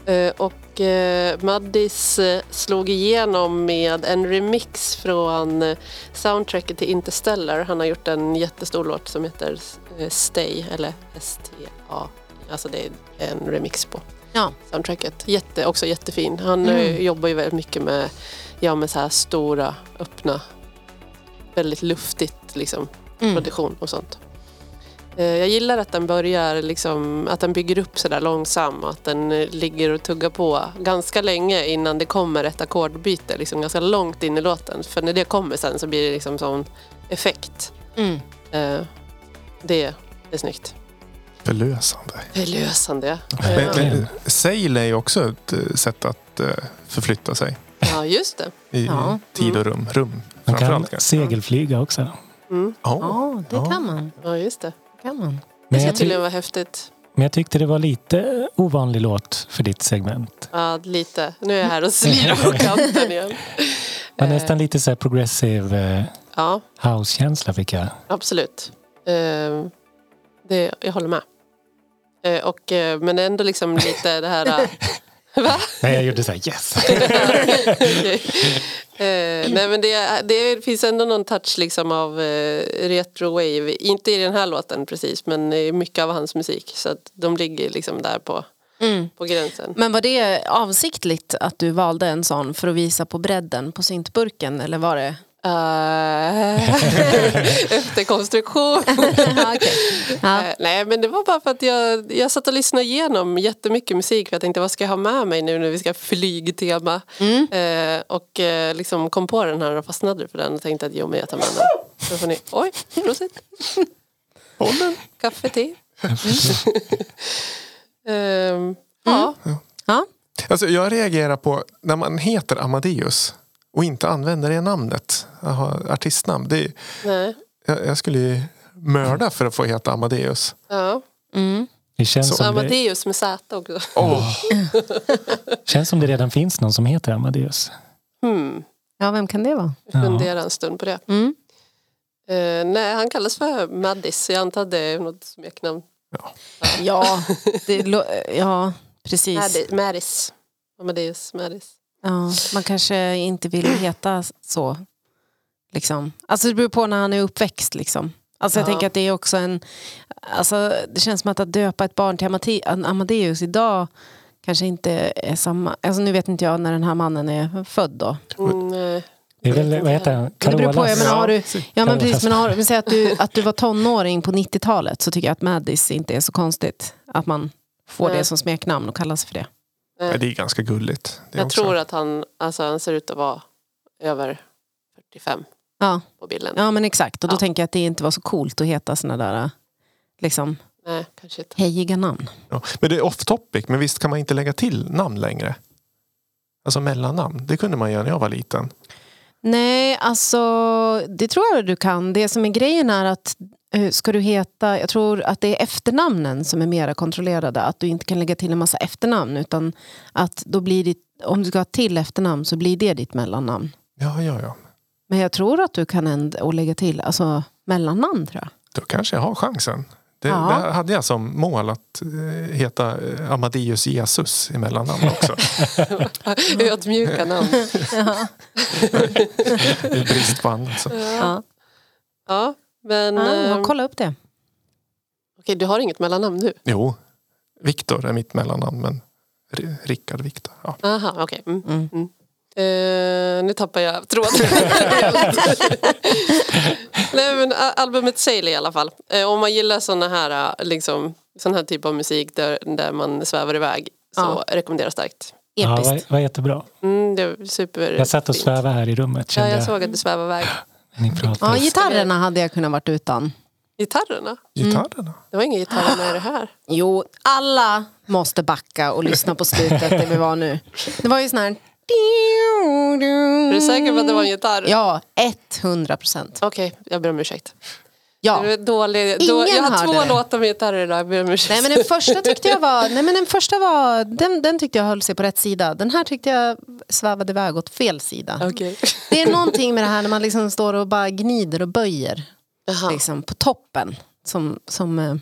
Speaker 1: Eh, och eh, Maddis eh, slog igenom med en remix från eh, soundtracket till Interstellar. Han har gjort en jättestor låt som heter eh, Stay, eller S-T-A. Alltså det är en remix på
Speaker 2: Ja.
Speaker 1: soundtracket. Jätte, också jättefin. Han
Speaker 2: Mm.
Speaker 1: jobbar ju väldigt mycket med, ja, med så här stora, öppna, väldigt luftigt liksom,
Speaker 2: Mm.
Speaker 1: produktion och sånt. Eh, Jag gillar att den börjar liksom, att den bygger upp sådär långsamt och att den eh, ligger och tuggar på ganska länge innan det kommer ett ackordbyte. Liksom ganska långt in i låten. För när det kommer sen så blir det liksom sån effekt.
Speaker 2: Mm.
Speaker 1: Eh, Det är snyggt.
Speaker 3: Förlösande.
Speaker 1: Förlösande. Ja,
Speaker 3: sail är ju också ett sätt att förflytta sig
Speaker 1: ja just det.
Speaker 3: i
Speaker 2: Ja.
Speaker 3: tid och rum. Rum
Speaker 4: Man kan segelflyga också.
Speaker 1: Mm.
Speaker 3: Ja.
Speaker 2: Ja, det
Speaker 3: Ja.
Speaker 2: kan man.
Speaker 1: Ja just det.
Speaker 2: Det kan man.
Speaker 1: Det
Speaker 4: Men
Speaker 1: ska
Speaker 4: jag, ty-
Speaker 1: tydligen vara häftigt.
Speaker 4: men jag tyckte det var lite ovanlig låt för ditt segment.
Speaker 1: Ja, lite. Nu är jag här och slirar på [LAUGHS] kanten igen.
Speaker 4: Det var
Speaker 1: Eh.
Speaker 4: nästan lite så här progressive eh,
Speaker 1: Ja,
Speaker 4: house-känsla fick jag.
Speaker 1: absolut. Eh, Det, jag håller med. Eh, Och, eh, men ändå liksom lite det här... [LAUGHS] Va?
Speaker 4: Nej, jag gjorde så här yes. [LAUGHS]
Speaker 1: Eh, nej men det, det finns ändå någon touch liksom av eh, retro wave. Inte i den här låten precis men i mycket av hans musik. Så att de ligger liksom där på,
Speaker 2: Mm.
Speaker 1: på gränsen.
Speaker 2: Men var det avsiktligt att du valde en sån för att visa på bredden på syntburken eller var det? [LAUGHS]
Speaker 1: Uh, efterkonstruktion. [LAUGHS]
Speaker 2: ja, okej. ja.
Speaker 1: Eh, nej men det var bara för att jag, jag satt och lyssnade igenom jättemycket musik för jag tänkte vad ska jag ha med mig nu när vi ska flygtema.
Speaker 2: Mm.
Speaker 1: Eh, och eh, liksom kom på den här och fastnade för den och tänkte att jo men jag tar med den. Så får ni, oj, prosit. Kaffe, te. [LAUGHS] Ehm, ja,
Speaker 2: Ja.
Speaker 3: Alltså, jag reagerar på när man heter Amadeus och inte använder det namnet, artistnamn. Det,
Speaker 1: nej.
Speaker 3: jag, jag skulle ju mörda för att få heta Amadeus.
Speaker 1: Ja.
Speaker 2: Mm.
Speaker 4: Det känns
Speaker 3: Så-
Speaker 4: som det,
Speaker 1: Amadeus med Z också.
Speaker 3: Åh, [LAUGHS]
Speaker 4: känns som det redan finns någon som heter Amadeus.
Speaker 1: Hmm.
Speaker 2: ja, vem kan det vara?
Speaker 4: Ja.
Speaker 1: Fundera en stund på det.
Speaker 2: Mm.
Speaker 1: Eh, nej, han kallas för Maddis. Jag antar att det är något smeknamn.
Speaker 2: Ja, det, lo- ja precis.
Speaker 1: Maddi- Maddis. Amadeus Maddis.
Speaker 2: Ja, man kanske inte vill heta så. Liksom. Alltså det beror på när han är uppväxt. Liksom. Alltså jag
Speaker 1: Ja.
Speaker 2: tänker att det är också en... Alltså det känns som att, att döpa ett barn till Amadeus idag kanske inte är samma... Alltså nu vet inte jag när den här mannen är född då.
Speaker 1: Mm, nej.
Speaker 4: Det är väl, vad heter han?
Speaker 2: Men det beror på, jag
Speaker 4: Carolas?
Speaker 2: menar, har du, ja men
Speaker 4: Carolas.
Speaker 2: precis, men har, men säg att du, att du var tonåring på 90-talet så tycker jag att Maddis inte är så konstigt. Att man får
Speaker 1: Nej.
Speaker 2: det som smeknamn och kallas för det.
Speaker 3: Men det är ganska gulligt. Det
Speaker 1: Jag
Speaker 3: också.
Speaker 1: tror att han, alltså, han ser ut att vara över 45
Speaker 2: Ja,
Speaker 1: på bilden.
Speaker 2: ja men exakt. Och då
Speaker 1: Ja.
Speaker 2: tänker jag att det inte var så coolt att heta såna där liksom,
Speaker 1: Nej, kanske inte.
Speaker 2: hejiga namn.
Speaker 3: Ja. Men det är off topic, men visst kan man inte lägga till namn längre? Alltså mellannamn, det kunde man göra när jag var liten.
Speaker 2: Nej, alltså det tror jag du kan. Det som är grejen är att eh, ska du heta, jag tror att det är efternamnen som är mera kontrollerade. Att du inte kan lägga till en massa efternamn utan att då blir ditt, om du ska ha till efternamn så blir det ditt mellannamn.
Speaker 3: Ja, ja, ja.
Speaker 2: Men jag tror att du kan ändå lägga till alltså, mellannamn tror jag.
Speaker 3: Då kanske jag har chansen. Det,
Speaker 2: Ja.
Speaker 3: det hade jag som mål att eh, heta eh, Amadeus Jesus i mellannamn också. [LAUGHS]
Speaker 1: Ödmjuka namn. [LAUGHS]
Speaker 3: Det är brist på annat. Så.
Speaker 2: Ja.
Speaker 1: Ja, men
Speaker 2: Ja,
Speaker 1: ehm,
Speaker 2: kolla upp det.
Speaker 1: okej, du har inget mellannamn nu?
Speaker 3: Jo, Viktor är mitt mellannamn, men Rickard Viktor. Ja.
Speaker 1: Aha, okej. Mm.
Speaker 2: Mm.
Speaker 1: Mm. Eh, nu tappar jag tråden. [LAUGHS] Nej, men albumet Sail i alla fall. Eh, om man gillar såna här, eh, liksom, sån här typ av musik där, där man svävar iväg så
Speaker 2: Ja.
Speaker 1: rekommenderar starkt.
Speaker 4: Ja,
Speaker 2: Episkt.
Speaker 4: var, var jättebra.
Speaker 1: Mm, det är super
Speaker 4: Jag satt och svävade här i rummet
Speaker 1: Ja,
Speaker 4: kände
Speaker 1: jag
Speaker 4: jag.
Speaker 1: såg att du svävade iväg.
Speaker 4: Ni pratade.
Speaker 2: Ja, gitarrerna hade jag kunnat varit utan.
Speaker 1: Gitarrerna?
Speaker 3: Gitarrerna.
Speaker 1: Det var inga gitarrer med i det här.
Speaker 2: Jo, alla måste backa och lyssna på slutet där vi var nu. Det var ju sån här... [LAUGHS]
Speaker 1: Är du säker på att det var en gitarr?
Speaker 2: Ja, 100 procent.
Speaker 1: Okej, jag ber om ursäkt.
Speaker 2: Ja.
Speaker 1: Det är dålig,
Speaker 2: Ingen
Speaker 1: jag har två
Speaker 2: hörde det.
Speaker 1: låtar med gitarrer idag, jag ber om ursäkt.
Speaker 2: Nej men den första tyckte jag var, nej men den första var, den, den tyckte jag höll sig på rätt sida. Den här tyckte jag svävade iväg åt fel sida.
Speaker 1: Okej.
Speaker 2: Det är någonting med det här när man liksom står och bara gnider och böjer liksom, på toppen. Som, som, eh,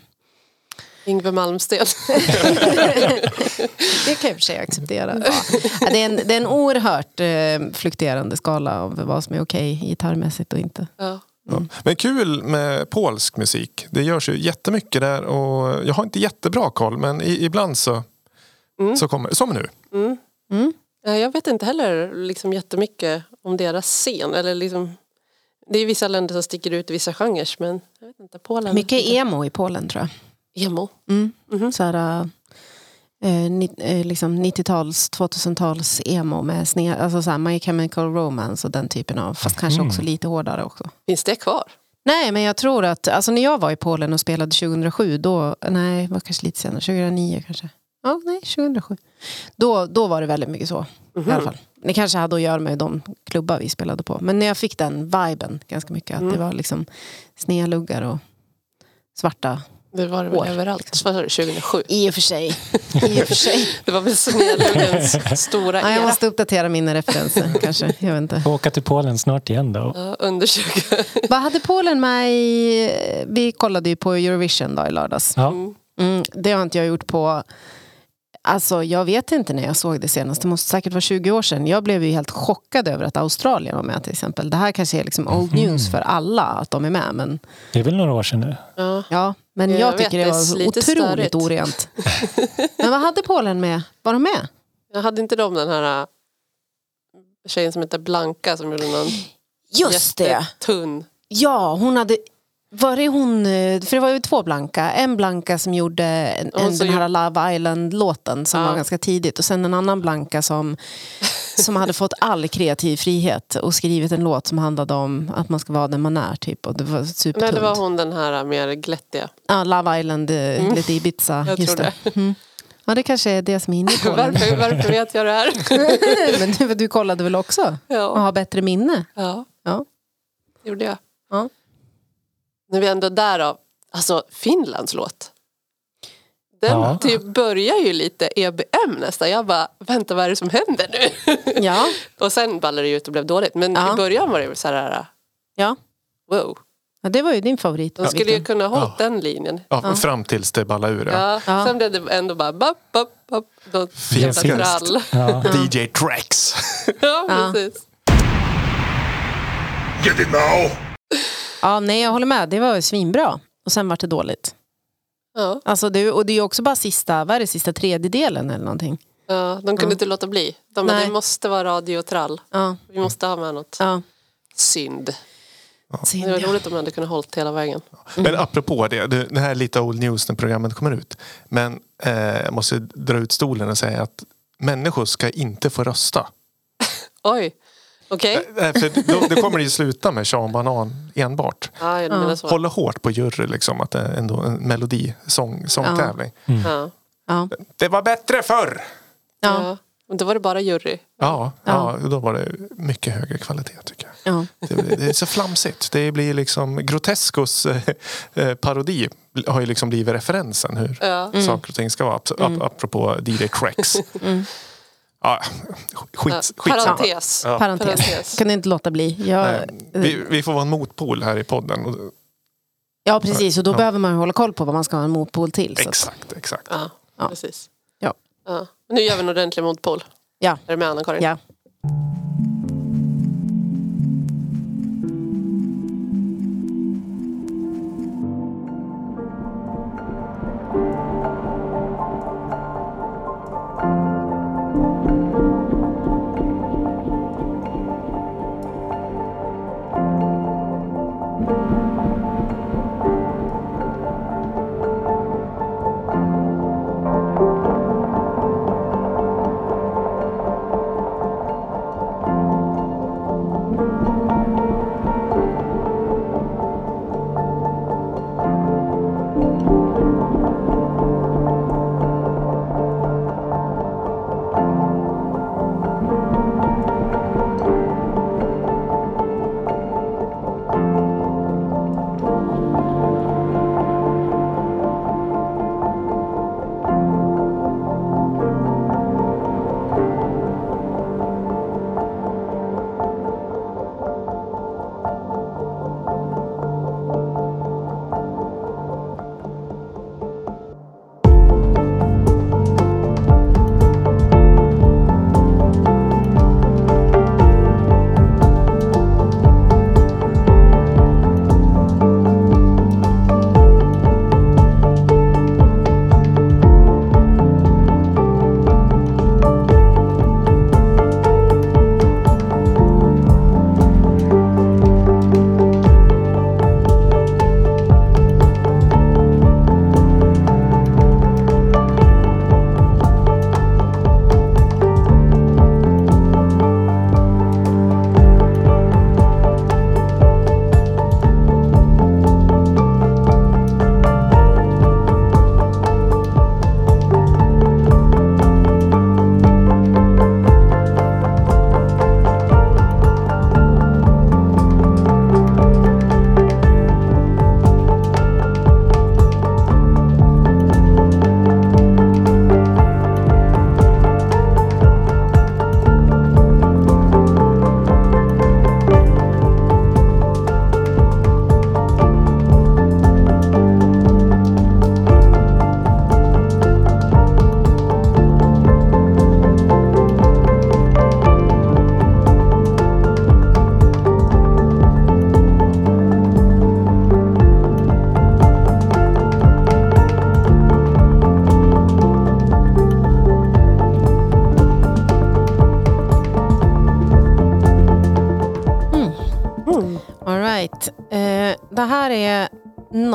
Speaker 1: Yngve Malmsten. [LAUGHS]
Speaker 2: det kan jag i och för sig acceptera. Ja. Ja, Det, är en, det är en oerhört eh, fluktuerande skala av vad som är okej gitarrmässigt och inte.
Speaker 1: Ja.
Speaker 3: Ja. Men kul med polsk musik. Det görs ju jättemycket där och jag har inte jättebra koll men i, ibland så, så kommer Som nu.
Speaker 1: Mm. Ja, Jag vet inte heller liksom jättemycket om deras scen. Eller liksom, det är vissa länder som sticker ut i vissa genrer men jag vet Inte Polen.
Speaker 2: Mycket emo i Polen tror jag.
Speaker 1: Emo.
Speaker 2: Mm.
Speaker 1: Mhm.
Speaker 2: Så här, eh, ni, eh, liksom 90-tals, 2000-tals emo med sne, alltså så här My Chemical Romance och den typen av, fast kanske
Speaker 4: Mhm.
Speaker 2: också lite hårdare också.
Speaker 1: Finns det kvar?
Speaker 2: Nej, men jag tror att, alltså när jag var i Polen och spelade 2007, då, nej, var kanske lite senare, 2009 kanske. Ja, nej, 2007. Då, då var det väldigt mycket så. I alla fall. Det kanske hade att göra med de klubbar vi spelade på. Men när jag fick den viben ganska mycket, att det var liksom snedluggar och svarta.
Speaker 1: Det var det väl
Speaker 2: År.
Speaker 1: överallt. Vad sa du, 2007?
Speaker 2: I och för sig. [LAUGHS] I och för sig.
Speaker 1: Det var väl Snedluggens stora
Speaker 2: Ja, jag
Speaker 1: era.
Speaker 2: måste uppdatera mina referenser [LAUGHS] kanske. Jag vet inte.
Speaker 4: Åka till Polen snart igen då.
Speaker 1: Ja, under 20. [LAUGHS]
Speaker 2: Vad hade Polen med i... Vi kollade ju på Eurovision då i lördags.
Speaker 4: Ja.
Speaker 2: Mm, det har inte jag gjort på... Alltså jag vet inte när jag såg det senast. Det måste säkert vara 20 år sedan. Jag blev ju helt chockad över att Australien var med till exempel. Det här kanske är liksom old news för alla att de är med. Men,
Speaker 4: Det är väl några år sedan nu.
Speaker 1: Ja.
Speaker 2: ja, men
Speaker 1: Jag
Speaker 2: jag,
Speaker 1: vet,
Speaker 2: tycker det
Speaker 1: det
Speaker 2: var
Speaker 1: lite
Speaker 2: otroligt
Speaker 1: störigt.
Speaker 2: orent. [LAUGHS] men vad hade Polen med? Var de med?
Speaker 1: Jag hade inte de den här äh, tjejen som heter Blanka som gjorde någon
Speaker 2: Just det!
Speaker 1: jättetunn.
Speaker 2: Ja, hon hade... Var det hon, eh, för det var ju två Blanka. En Blanka som gjorde en, en, den här Love Island-låten som
Speaker 1: Ja.
Speaker 2: var ganska tidigt. Och sen en annan Blanka som, [LAUGHS] som hade fått all kreativ frihet och skrivit en låt som handlade om att man ska vara den man är. Typ, och det var
Speaker 1: Nej, det var hon den här äh, mer glättiga.
Speaker 2: ja, Love Island, eh, lite Ibiza.
Speaker 1: Jag
Speaker 2: just
Speaker 1: tror
Speaker 2: det. Mm. Ja, det kanske är det som är inne Polen. [LAUGHS]
Speaker 1: Varför, varför vet jag det här? [LAUGHS]
Speaker 2: Men du, du kollade väl också? Och
Speaker 1: Ja,
Speaker 2: har bättre minne?
Speaker 1: ja.
Speaker 2: Ja.
Speaker 1: det gjorde jag.
Speaker 2: Ja.
Speaker 1: När vi ändå är där då, alltså Finlands låt. Den
Speaker 4: Ja.
Speaker 1: typ börjar ju lite EBM nästan. Jag bara, vänta vad är det som händer nu?
Speaker 2: Ja. [LAUGHS]
Speaker 1: och sen ballade det ut och blev dåligt. Men
Speaker 2: Ja.
Speaker 1: i början var det väl så här,
Speaker 2: ja.
Speaker 1: wow.
Speaker 2: ja, det var ju din favorit.
Speaker 1: De skulle ju kunna ha hållit den linjen.
Speaker 3: Ja, Fram tills det ballade ur. Ja.
Speaker 1: Ja.
Speaker 2: Ja.
Speaker 1: Sen blev det ändå bara bap, bap, bap.
Speaker 3: Finskt.
Speaker 1: trall.
Speaker 4: Ja.
Speaker 3: DJ Trax. [LAUGHS]
Speaker 1: Ja,
Speaker 2: Ja.
Speaker 1: precis.
Speaker 6: Get it now!
Speaker 2: Ja, nej, jag håller med. Det var svinbra. Och sen var det dåligt.
Speaker 1: Ja.
Speaker 2: Alltså det, och det är ju också bara sista, vad är det, sista tredjedelen eller någonting.
Speaker 1: Ja, de kunde inte låta bli. De bara,
Speaker 2: Nej.
Speaker 1: det måste vara radio och trall.
Speaker 2: Ja,
Speaker 1: Vi måste ha med något.
Speaker 2: ja.
Speaker 1: Synd.
Speaker 2: Synd,
Speaker 1: Det var
Speaker 2: ja.
Speaker 1: roligt om de hade kunnat hållit hela vägen.
Speaker 3: Men apropå det, det det här är lite old news när programmet kommer ut. Men eh, jag måste dra ut stolen och säga att människor ska inte få rösta. [LAUGHS]
Speaker 1: Oj, okej.
Speaker 3: Eh, för då, det kommer det ju sluta med Sean Banan enbart.
Speaker 1: Ja, menar så.
Speaker 3: Hålla hårt på jury liksom, att det är ändå en melodi, sång, sångtävling.
Speaker 1: Ja.
Speaker 2: Ja.
Speaker 3: Det var bättre förr!
Speaker 2: Ja.
Speaker 1: Ja. Men då var det bara jury.
Speaker 3: Ja, ja. då var det mycket högre kvalitet tycker jag.
Speaker 2: Ja.
Speaker 3: Det, det är så flamsigt. Det blir liksom Groteskos eh, eh, parodi har ju liksom blivit referensen hur
Speaker 1: Ja.
Speaker 3: saker och ting ska vara. Ap- ap- Apropå DJ Trex. Ja, skit,
Speaker 1: Ja.
Speaker 3: skitsamma.
Speaker 1: Parentes.
Speaker 3: Ja.
Speaker 2: Parentes.
Speaker 1: Parentes.
Speaker 2: Kunde inte låta bli. Jag,
Speaker 3: vi, vi får vara en motpol här i podden.
Speaker 2: Ja, precis. Och då
Speaker 3: Ja.
Speaker 2: behöver man hålla koll på vad man ska ha en motpol till. Att,
Speaker 3: Exakt, exakt.
Speaker 1: Ja,
Speaker 2: Ja.
Speaker 1: precis.
Speaker 2: Ja.
Speaker 1: Ja. Nu gör vi en ordentlig motpol.
Speaker 2: ja,
Speaker 1: Är du med Anna-Karin?
Speaker 2: ja.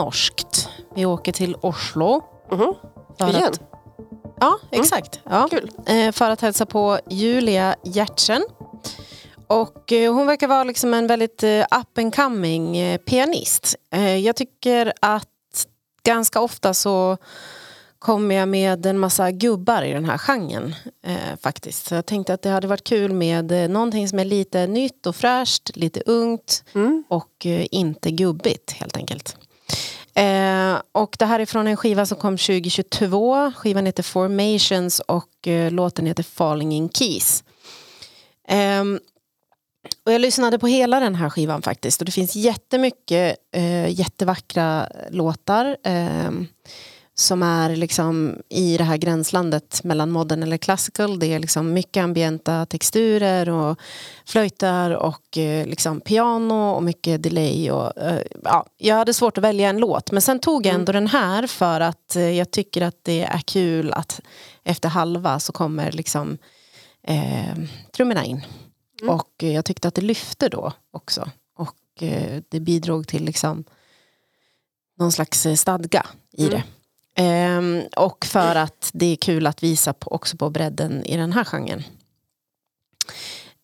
Speaker 2: Norskt. Vi åker till Oslo.
Speaker 1: Mhm.
Speaker 2: för
Speaker 1: Igen?
Speaker 2: Att, ja, exakt. Ja.
Speaker 1: Kul.
Speaker 2: Eh, för att hälsa på Julia Gjertsen. Och eh, hon verkar vara liksom en väldigt eh, up and coming pianist. Jag tycker att ganska ofta så kommer jag med en massa gubbar i den här genren eh, faktiskt. Så jag tänkte att det hade varit kul med eh, någonting som är lite nytt och fräscht, lite ungt
Speaker 1: Mm.
Speaker 2: och eh, inte gubbigt helt enkelt. Eh, och det här är från en skiva som kom 2022. Skivan heter Formations och eh, låten heter Falling in Keys. Eh, och jag lyssnade på hela den här skivan faktiskt och det finns jättemycket eh, jättevackra låtar ehm, som är liksom i det här gränslandet mellan modern eller classical. Det är liksom mycket ambienta texturer och flöjtar och eh, liksom piano och mycket delay. Och, eh, ja, jag hade svårt att välja en låt men sen tog jag ändå den här för att eh, jag tycker att det är kul att efter halva så kommer liksom eh, trummorna in. Och eh, jag tyckte att det lyfte då också. Och eh, det bidrog till liksom någon slags stadga i det. Ehm, och för att det är kul att visa på, också på bredden i den här genren.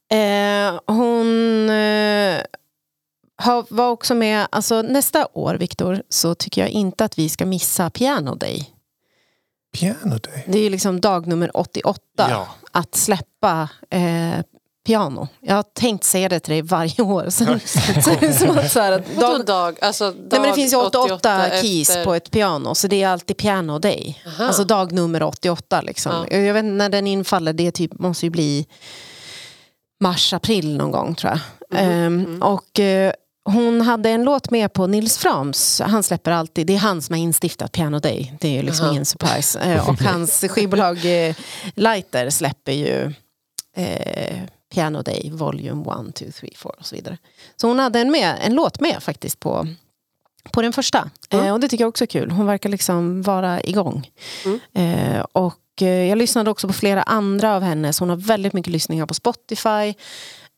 Speaker 2: Eh, hon eh, var också med, alltså nästa år Viktor, så tycker jag inte att vi ska missa Piano Day.
Speaker 3: Piano Day.
Speaker 2: Det är liksom dag nummer 88
Speaker 3: Ja.
Speaker 2: att släppa eh, piano. Jag har tänkt säga det till dig varje år. Så, så är som att så här, att dag,
Speaker 1: dag? Alltså, dag
Speaker 2: Nej, men det finns ju 88, keys
Speaker 1: efter-
Speaker 2: på ett piano så det är alltid piano day.
Speaker 1: Aha.
Speaker 2: Alltså dag nummer 88 liksom.
Speaker 1: Ja.
Speaker 2: Jag vet när den infaller, det typ, måste ju bli mars, april någon gång tror jag.
Speaker 1: Mhm.
Speaker 2: Ehm, och eh, hon hade en låt med på Nils Frams, han släpper alltid, det är han som har instiftat Piano Day, det är ju liksom
Speaker 1: Aha.
Speaker 2: ingen surprise. Eh, och hans [LAUGHS] skivbolag eh, Lighter släpper ju Piano Day, Volume 1, 2, 3, 4 och så vidare. Så hon hade en, med, en låt med faktiskt på, på den första. Eh, och det tycker jag också är kul. Hon verkar liksom vara igång. Eh, och eh, jag lyssnade också på flera andra av hennes. Hon har väldigt mycket lyssningar på Spotify.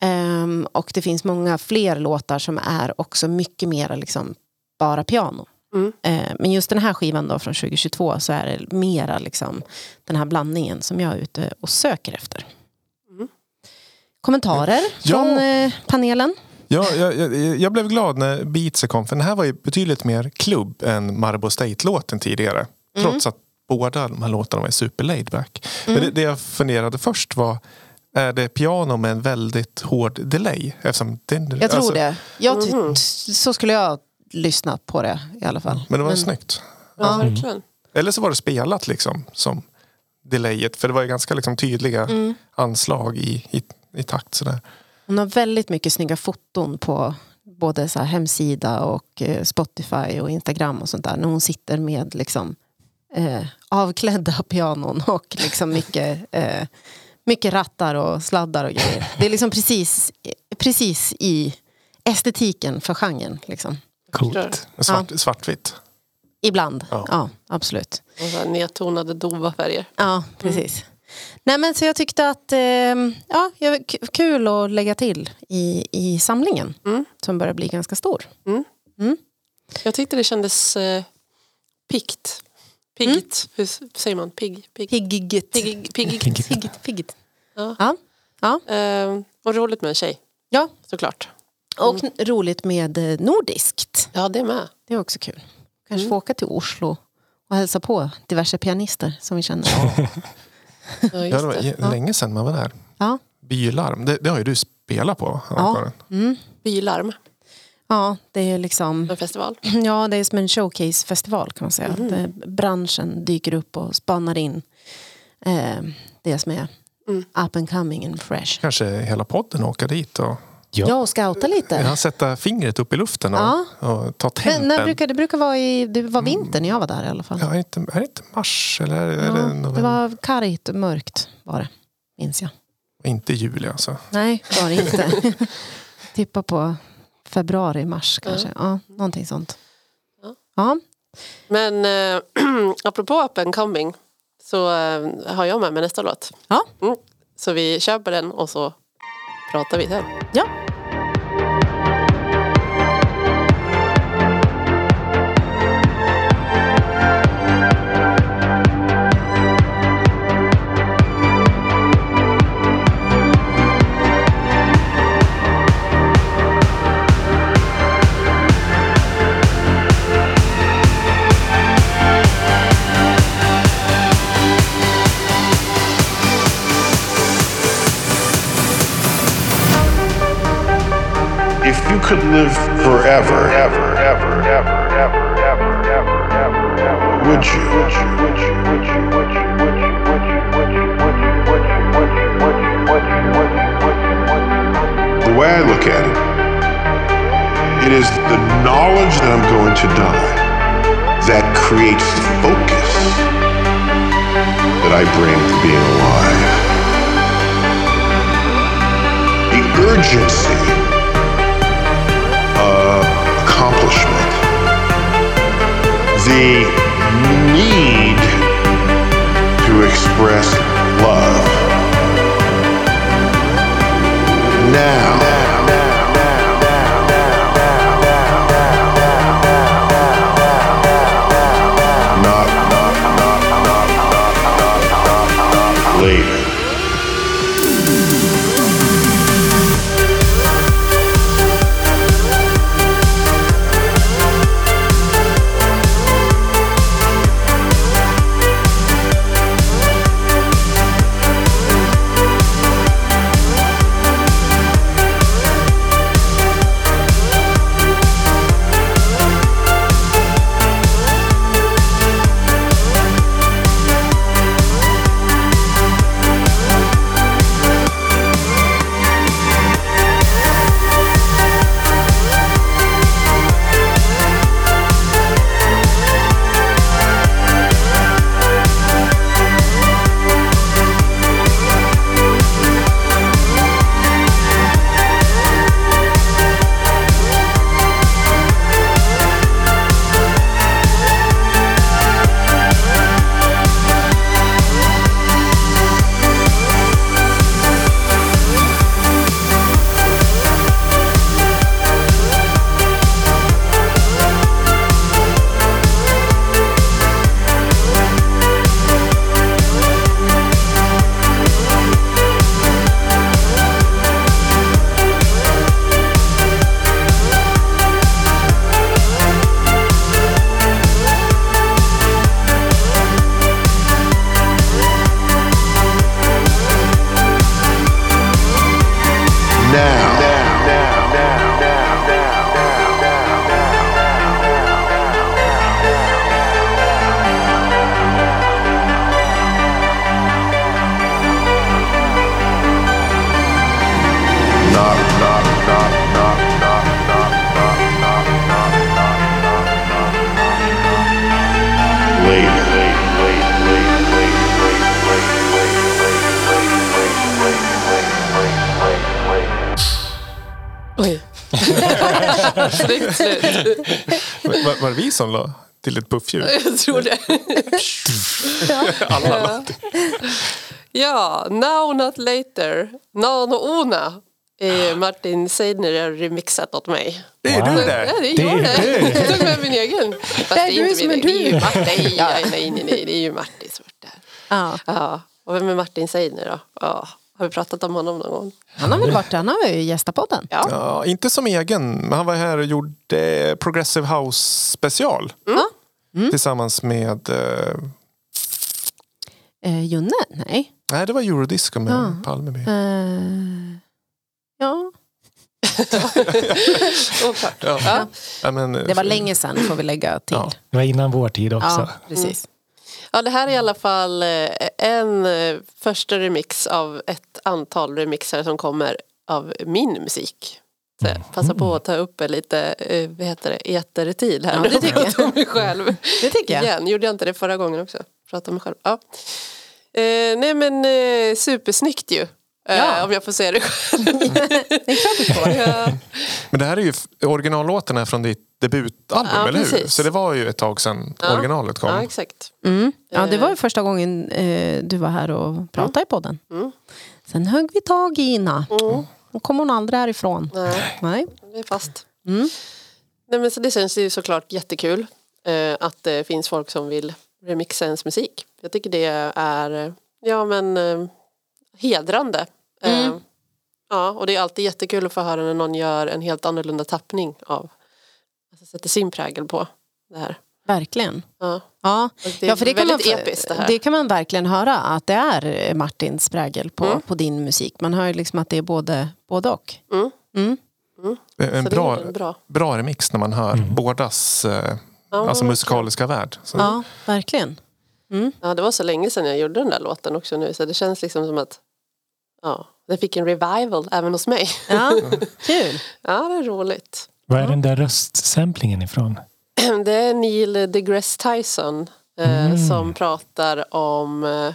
Speaker 2: Ehm, och det finns många fler låtar som är också mycket mer liksom bara piano.
Speaker 1: Mm.
Speaker 2: Eh, men just den här skivan då från 2022 så är det mera liksom den här blandningen som jag är ute och söker efter. Kommentarer
Speaker 3: Ja.
Speaker 2: från eh, panelen?
Speaker 3: Ja, jag, jag, jag blev glad när Beatser kom för den här var ju betydligt mer klubb än Marble State-låten tidigare. Trots att båda de här låtarna var super laid back. Men det, det jag funderade först var är det piano med en väldigt hård delay? Eftersom den,
Speaker 2: Jag tror
Speaker 3: alltså,
Speaker 2: det. Jag, ty- så skulle jag lyssna på det i alla fall.
Speaker 3: Men det var snyggt.
Speaker 1: Ja, verkligen.
Speaker 3: Eller så var det spelat liksom som delayet. För det var ju ganska liksom, tydliga
Speaker 2: Mm.
Speaker 3: anslag i, i, i takt. Sådär.
Speaker 2: Hon har väldigt mycket snygga foton på både så här hemsida och eh, Spotify och Instagram och sånt där. När hon sitter med liksom, eh, avklädda pianon och liksom mycket, [LAUGHS] eh, mycket rattar och sladdar och grejer. Det är liksom precis, precis i estetiken för genren. Liksom.
Speaker 4: Coolt.
Speaker 3: Svart, Svartvitt.
Speaker 2: Ibland,
Speaker 3: Ja.
Speaker 2: ja, absolut.
Speaker 1: Och nedtonade dova färger.
Speaker 2: Ja, precis. Nej, men så jag tyckte att eh, ja, kul att lägga till i, i samlingen
Speaker 1: Mm.
Speaker 2: som börjar bli ganska stor.
Speaker 1: Jag tyckte det kändes eh, piggt. Piggt. Hur s- säger man? Pigg? Pigg.
Speaker 2: Piggigt.
Speaker 1: Pigg. Pigg.
Speaker 2: Piggigt. Piggigt.
Speaker 1: Ja.
Speaker 2: Ja. Ja.
Speaker 1: Eh, och roligt med en tjej,
Speaker 2: ja,
Speaker 1: såklart.
Speaker 2: och roligt med eh, nordiskt.
Speaker 1: Ja, det med.
Speaker 2: Det är också kul. Kanske få åka till Oslo och hälsa på diverse pianister som vi känner. [LAUGHS]
Speaker 1: Ja,
Speaker 3: det var
Speaker 1: det.
Speaker 3: länge sedan man var där.
Speaker 2: Ja,
Speaker 3: Bylarm, det, det har ju du spelat på.
Speaker 2: Ja. Mm.
Speaker 1: Bylarm,
Speaker 2: ja det är liksom
Speaker 1: en festival.
Speaker 2: Ja, det är som en showcase-festival kan man säga. Där branschen dyker upp och spanar in eh, det som är
Speaker 1: Mm.
Speaker 2: up and coming and fresh.
Speaker 3: Kanske hela podden åka dit och
Speaker 4: Ja.
Speaker 2: Ja, och scouta lite.
Speaker 3: ja, sätta fingret upp i luften och,
Speaker 2: Ja.
Speaker 3: och ta
Speaker 2: Men
Speaker 3: tempen.
Speaker 2: när brukar, det brukar vara i det var vinter när jag var där i alla fall.
Speaker 3: Ja, är, det inte, är det inte mars eller är det, är
Speaker 2: Ja,
Speaker 3: det
Speaker 2: det
Speaker 3: november?
Speaker 2: var kargt och mörkt var det, minns jag.
Speaker 3: Inte juli alltså.
Speaker 2: Nej, det var det inte. [LAUGHS] Tippa på februari, mars kanske. Ja, någonting sånt.
Speaker 1: Ja.
Speaker 2: Ja,
Speaker 1: Men eh, [CLEARS THROAT] apropå up and coming så eh, har jag med mig nästa låt.
Speaker 2: Ja.
Speaker 1: Mm. Så vi köper den och så pratar vi
Speaker 2: ja.
Speaker 7: Urgency
Speaker 3: vi som la till ett puffljud?
Speaker 1: Jag tror det. [LAUGHS]
Speaker 3: Alla
Speaker 1: Ja, Now Not Later. Nano Ona. Eh, Martin Seidner har remixat åt mig.
Speaker 3: Det är du
Speaker 1: Ja,
Speaker 3: det!
Speaker 1: det är
Speaker 4: Det
Speaker 1: jag
Speaker 4: är
Speaker 1: det. Jag tog med min egen. Fast det är,
Speaker 2: du
Speaker 1: inte
Speaker 2: som
Speaker 1: min
Speaker 2: är
Speaker 1: egen. Det är ju
Speaker 2: du.
Speaker 1: Martin. Nej, nej, nej, nej, det är ju Martin som varit där.
Speaker 2: Ja.
Speaker 1: Ja. Och vem är Martin Seidner då? Ja. Har vi pratat om honom någon gång?
Speaker 2: Han har väl varit han har ju gästat podden.
Speaker 1: Ja.
Speaker 3: Ja, inte som egen, men han var här och gjorde Progressive House special.
Speaker 1: Mm.
Speaker 3: Tillsammans med... Eh,
Speaker 2: Eh, Junne? Nej.
Speaker 3: nej, det var Eurodisco med
Speaker 2: Ja.
Speaker 3: Palme med.
Speaker 2: Eh, ja. [LAUGHS]
Speaker 3: Ja.
Speaker 1: Ja.
Speaker 3: Ja, men,
Speaker 2: det var länge sedan får vi lägga till.
Speaker 3: Ja.
Speaker 4: Det var innan vår tid också.
Speaker 2: Ja, precis.
Speaker 1: Ja, det här är i alla fall eh, en eh, första remix av ett antal remixar som kommer av min musik. Så jag passar på att ta upp lite eh, vad heter det, etertid här.
Speaker 2: Ja, det tycker jag.
Speaker 1: Om mig själv.
Speaker 2: Det tycker jag.
Speaker 1: Igen. Gjorde jag inte det förra gången också? Prata om mig själv. Ja. Eh, nej men eh, supersnyggt ju. Eh,
Speaker 2: Ja.
Speaker 1: Om jag får säga det själv. [LAUGHS]
Speaker 2: Det är klart du får.
Speaker 1: ja.
Speaker 3: Men det här är ju originallåten är från ditt debutalbum,
Speaker 1: Ja,
Speaker 3: eller hur?
Speaker 1: precis.
Speaker 3: Så det var ju ett tag sedan
Speaker 1: Ja.
Speaker 3: originalet kom.
Speaker 1: ja, exakt.
Speaker 2: Mm. Ja, det var ju första gången eh, du var här och pratade i podden.
Speaker 1: Mm.
Speaker 2: Sen högg vi tag i Ina.
Speaker 1: Mm.
Speaker 2: Då kom hon aldrig härifrån.
Speaker 1: Nej.
Speaker 2: Nej.
Speaker 1: Det är fast.
Speaker 2: Mm.
Speaker 1: Nej, men så det känns ju såklart jättekul eh, att det finns folk som vill remixa ens musik. Jag tycker det är eh, ja, men, eh, hedrande. Eh,
Speaker 2: Mm.
Speaker 1: ja, och det är alltid jättekul att få höra när någon gör en helt annorlunda tappning av, alltså sätter sin prägel på det här.
Speaker 2: Verkligen.
Speaker 1: Ja,
Speaker 2: Ja.
Speaker 1: det är
Speaker 2: ja, för det kan, man,
Speaker 1: episkt det här.
Speaker 2: det kan man verkligen höra att det är Martins prägel på,
Speaker 1: Mm.
Speaker 2: på din musik. Man hör ju liksom att det är både, både och.
Speaker 1: Mm.
Speaker 2: Mm.
Speaker 3: Är En bra,
Speaker 1: en bra.
Speaker 3: bra remix när man hör bådas eh,
Speaker 1: Ja,
Speaker 3: alltså musikaliska värld. Så,
Speaker 2: Ja, verkligen.
Speaker 1: Ja, det var så länge sedan jag gjorde den där låten också nu så det känns liksom som att ja, det fick en revival även hos mig.
Speaker 2: Ja, [LAUGHS] kul.
Speaker 1: Ja, det är roligt.
Speaker 4: Var är den där röstsamplingen ifrån? [CLEARS THROAT]
Speaker 1: Det är Neil deGrasse Tyson eh,
Speaker 4: Mm.
Speaker 1: som pratar om eh,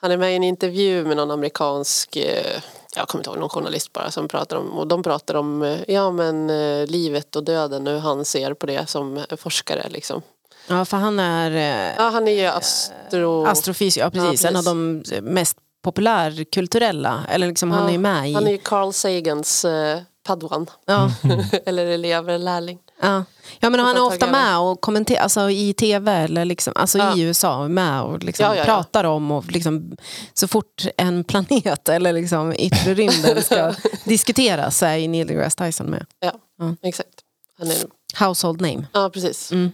Speaker 1: han är med i en intervju med någon amerikansk eh, jag kommer inte ihåg, någon journalist bara som pratar om och de pratar om ja, men, livet och döden och hur han ser på det som forskare. Liksom.
Speaker 2: Ja, för han är
Speaker 1: Ja, han är ju astro...
Speaker 2: astrofysik, ja, precis.
Speaker 1: Ja,
Speaker 2: En av
Speaker 1: precis.
Speaker 2: de mest populärkulturella, eller liksom han
Speaker 1: Ja,
Speaker 2: är ju med i...
Speaker 1: Han är ju Carl Sagans eh, padwan.
Speaker 2: ja, [LAUGHS]
Speaker 1: eller elev eller lärling.
Speaker 2: ja. ja, men han är ofta med och kommenterar, alltså i tv eller liksom, alltså
Speaker 1: Ja.
Speaker 2: i USA, med och liksom
Speaker 1: Ja, ja,
Speaker 2: pratar om och liksom, så fort en [LAUGHS] planet eller liksom yttre rymden ska [LAUGHS] diskuteras så är Neil deGrasse Tyson med.
Speaker 1: Ja, exakt. Han är,
Speaker 2: Household name.
Speaker 1: ja, precis.
Speaker 2: Mm.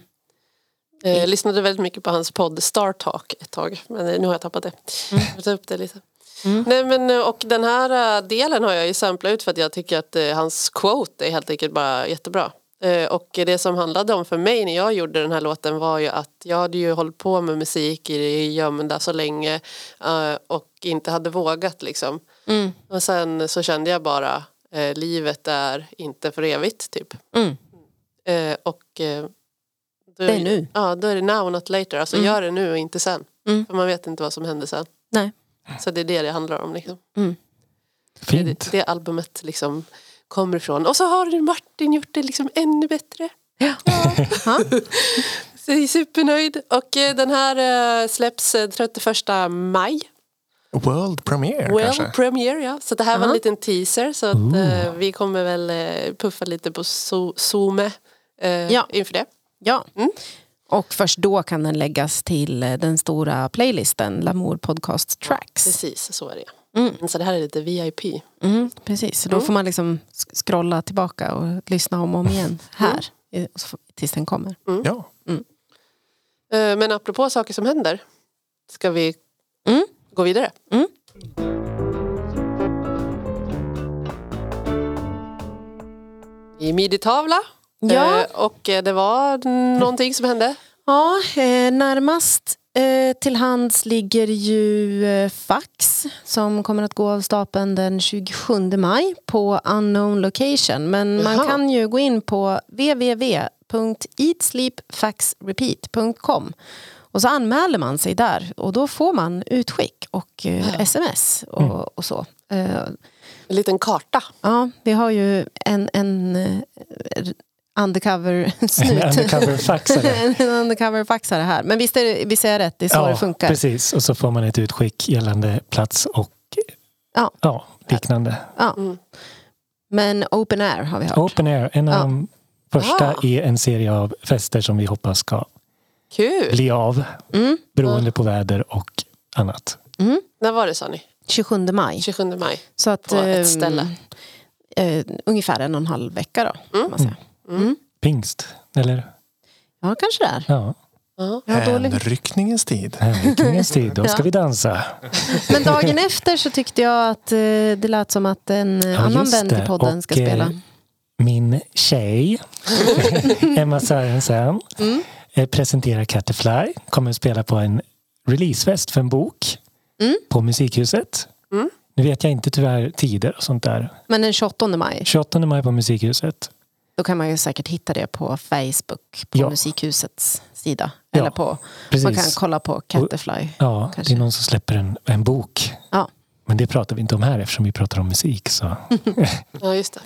Speaker 1: Eh, Jag lyssnade väldigt mycket på hans podd Star Talk ett tag. Men eh, nu har jag tappat det. Jag får ta upp det lite.
Speaker 2: Mm.
Speaker 1: Nej, men, eh, och den här delen har jag ju samplat ut för att jag tycker att eh, hans quote är helt enkelt bara jättebra. Eh, Och det som handlade om för mig när jag gjorde den här låten var ju att jag hade ju hållit på med musik i det gömda så länge eh, och inte hade vågat liksom.
Speaker 2: Mm.
Speaker 1: Och sen så kände jag bara livet är inte för evigt typ.
Speaker 2: Mm.
Speaker 1: Och då
Speaker 2: Det är nu.
Speaker 1: Ja, då är det now not later. Alltså
Speaker 2: Mm.
Speaker 1: gör det nu och inte sen.
Speaker 2: Mm.
Speaker 1: För man vet inte vad som händer sen.
Speaker 2: Nej.
Speaker 1: Så det är det det handlar om. Liksom. Det,
Speaker 4: Fint.
Speaker 1: det albumet liksom kommer ifrån. Och så har Martin gjort det liksom ännu bättre.
Speaker 2: Ja. [LAUGHS] [LAUGHS]
Speaker 1: Så jag är supernöjd. Och eh, den här eh, släpps eh, 31 maj.
Speaker 3: World premiere
Speaker 1: Well
Speaker 3: kanske?
Speaker 1: premiere ja. Så det här var en liten teaser. Så att, eh, vi kommer väl eh, puffa lite på so- Zoome eh,
Speaker 2: Ja.
Speaker 1: inför det.
Speaker 2: Ja.
Speaker 1: Mm.
Speaker 2: Och först då kan den läggas till eh, den stora playlisten Lamour Podcast Tracks.
Speaker 1: Precis, så är det.
Speaker 2: Mm.
Speaker 1: Så det här är lite VIP.
Speaker 2: Mm, precis, så då får man liksom scrolla tillbaka och lyssna om och om igen här och så- tills den kommer.
Speaker 3: Ja.
Speaker 1: Eh, Men apropå saker som händer. Ska vi
Speaker 2: Mm.
Speaker 1: gå vidare?
Speaker 2: Mm.
Speaker 1: I midi-tavla.
Speaker 2: Ja.
Speaker 1: Eh, Och eh, det var någonting som hände.
Speaker 2: Ja, eh, närmast till hands ligger ju fax som kommer att gå av stapeln den 27 maj på unknown location. Men man
Speaker 1: Jaha.
Speaker 2: kan ju gå in på www.eatsleepfaxrepeat.com och så anmäler man sig där och då får man utskick och eh, sms och, och så.
Speaker 1: En liten karta.
Speaker 2: Ja, vi har ju en, en eh, undercover [LAUGHS]
Speaker 4: En undercover-faxare. [LAUGHS]
Speaker 2: en undercover-faxare här. Men visst är, det, visst är det rätt, det är så det funkar.
Speaker 4: precis. Och så får man ett utskick gällande plats och
Speaker 2: Ja.
Speaker 4: ja, liknande.
Speaker 2: Ja.
Speaker 1: Mm.
Speaker 2: Men open air har vi hört.
Speaker 4: Open Air, en av
Speaker 2: Ja.
Speaker 4: de första
Speaker 1: Ah.
Speaker 4: i en serie av fester som vi hoppas ska
Speaker 1: Kul!
Speaker 4: bli av.
Speaker 2: Mm.
Speaker 4: Beroende på väder och annat.
Speaker 2: Mm.
Speaker 1: När var det sa ni?
Speaker 2: 27 maj.
Speaker 1: 27 maj.
Speaker 2: Så att,
Speaker 1: På ett
Speaker 2: ehm,
Speaker 1: ställe.
Speaker 2: Eh, ungefär en och en halv vecka då. Kan man säga. Mm.
Speaker 4: Pingst, eller?
Speaker 2: Ja, kanske det är.
Speaker 4: Ja,
Speaker 1: Ja.
Speaker 2: Ja, då,
Speaker 3: En ryckningens tid.
Speaker 4: Hänryckningens tid. Då ska
Speaker 2: Ja.
Speaker 4: vi dansa.
Speaker 2: men dagen efter så tyckte jag att eh, det lät som att en
Speaker 4: Ja,
Speaker 2: annan vän till podden ska
Speaker 4: Och, eh,
Speaker 2: spela.
Speaker 4: Min tjej, [LAUGHS] Emma Sörensen,
Speaker 2: Mm.
Speaker 4: eh, presenterar Catterfly. Kommer att spela på en releasefest för en bok
Speaker 2: Mm.
Speaker 4: på Musikhuset.
Speaker 1: Mm.
Speaker 4: Nu vet jag inte tyvärr tider och sånt där.
Speaker 2: Men den 28 maj,
Speaker 4: 28 maj på Musikhuset.
Speaker 2: Då kan man ju säkert hitta det på Facebook, på
Speaker 4: Ja.
Speaker 2: Musikhusets sida.
Speaker 4: Ja,
Speaker 2: Eller på,
Speaker 4: Precis.
Speaker 2: man kan kolla på Catterfly.
Speaker 4: Ja,
Speaker 2: kanske.
Speaker 4: det är någon som släpper en, en bok.
Speaker 2: Ja.
Speaker 4: Men det pratar vi inte om här eftersom vi pratar om musik. Så. [LAUGHS]
Speaker 1: ja, just det.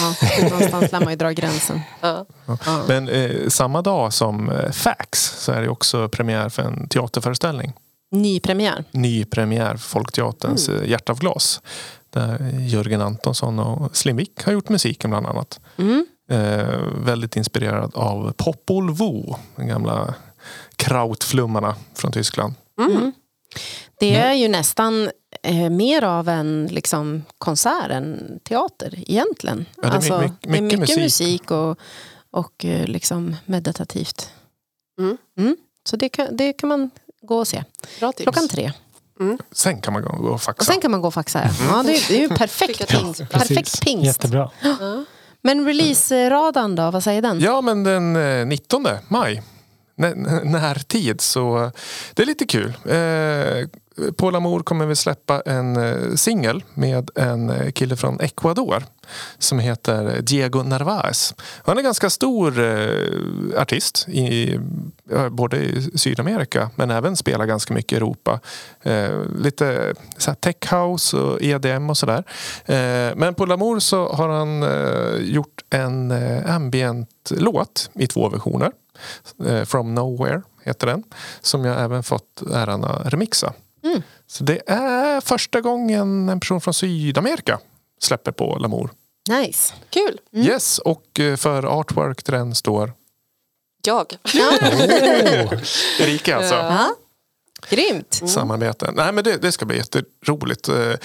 Speaker 2: Ja, någonstans lär man ju dra gränsen. [LAUGHS]
Speaker 1: Ja.
Speaker 2: Ja.
Speaker 3: Men eh, samma dag som eh, Fax så är det också premiär för en teaterföreställning.
Speaker 2: Ny premiär.
Speaker 3: Ny premiär för Folkteaterns mm. Hjärta av glas. Där Jörgen Antonsson och Slimvik har gjort musiken bland annat.
Speaker 2: Mm.
Speaker 3: Eh, väldigt inspirerad av Popol Vuh, den gamla krautflummarna från Tyskland.
Speaker 2: Mm. Det är ju nästan eh, mer av en liksom, konsert än teater egentligen.
Speaker 3: det är
Speaker 2: alltså,
Speaker 3: my-
Speaker 2: det är
Speaker 3: mycket
Speaker 2: mycket musik,
Speaker 3: musik.
Speaker 2: och, och eh, liksom meditativt.
Speaker 1: Mm.
Speaker 2: Så det kan, det kan man gå och se.
Speaker 1: Bra tips.
Speaker 2: Klockan tre.
Speaker 3: Sen kan man gå och faxa.
Speaker 2: Och sen kan man gå och faxa. Ja, det, är, det är ju perfekt pingst. Perfekt pingst.
Speaker 4: Jättebra.
Speaker 1: Ja.
Speaker 2: Men release-radan då, vad säger den?
Speaker 3: Ja, men den eh, 19 maj. N- n- närtid, så det är lite kul. Eh, Paul Amour kommer vi släppa en eh, singel med en eh, kille från Ecuador som heter Diego Narvaez. Han är ganska stor eh, artist i, eh, både i Sydamerika men även spelar ganska mycket i Europa. Eh, lite så här tech house och EDM och sådär. Eh, men på Lamour så har han gjort en ambient-låt i två versioner. From Nowhere heter den. Som jag även fått äran att remixa. Så det är första gången en person från Sydamerika släpper på Lamour.
Speaker 2: Nice.
Speaker 1: Kul!
Speaker 3: Yes, och eh, för artwork till den står
Speaker 1: Jag. [LAUGHS]
Speaker 3: Erika alltså.
Speaker 2: Ja. Grymt.
Speaker 3: Samarbete. Nej men det, det ska bli jätteroligt. Eh, eh,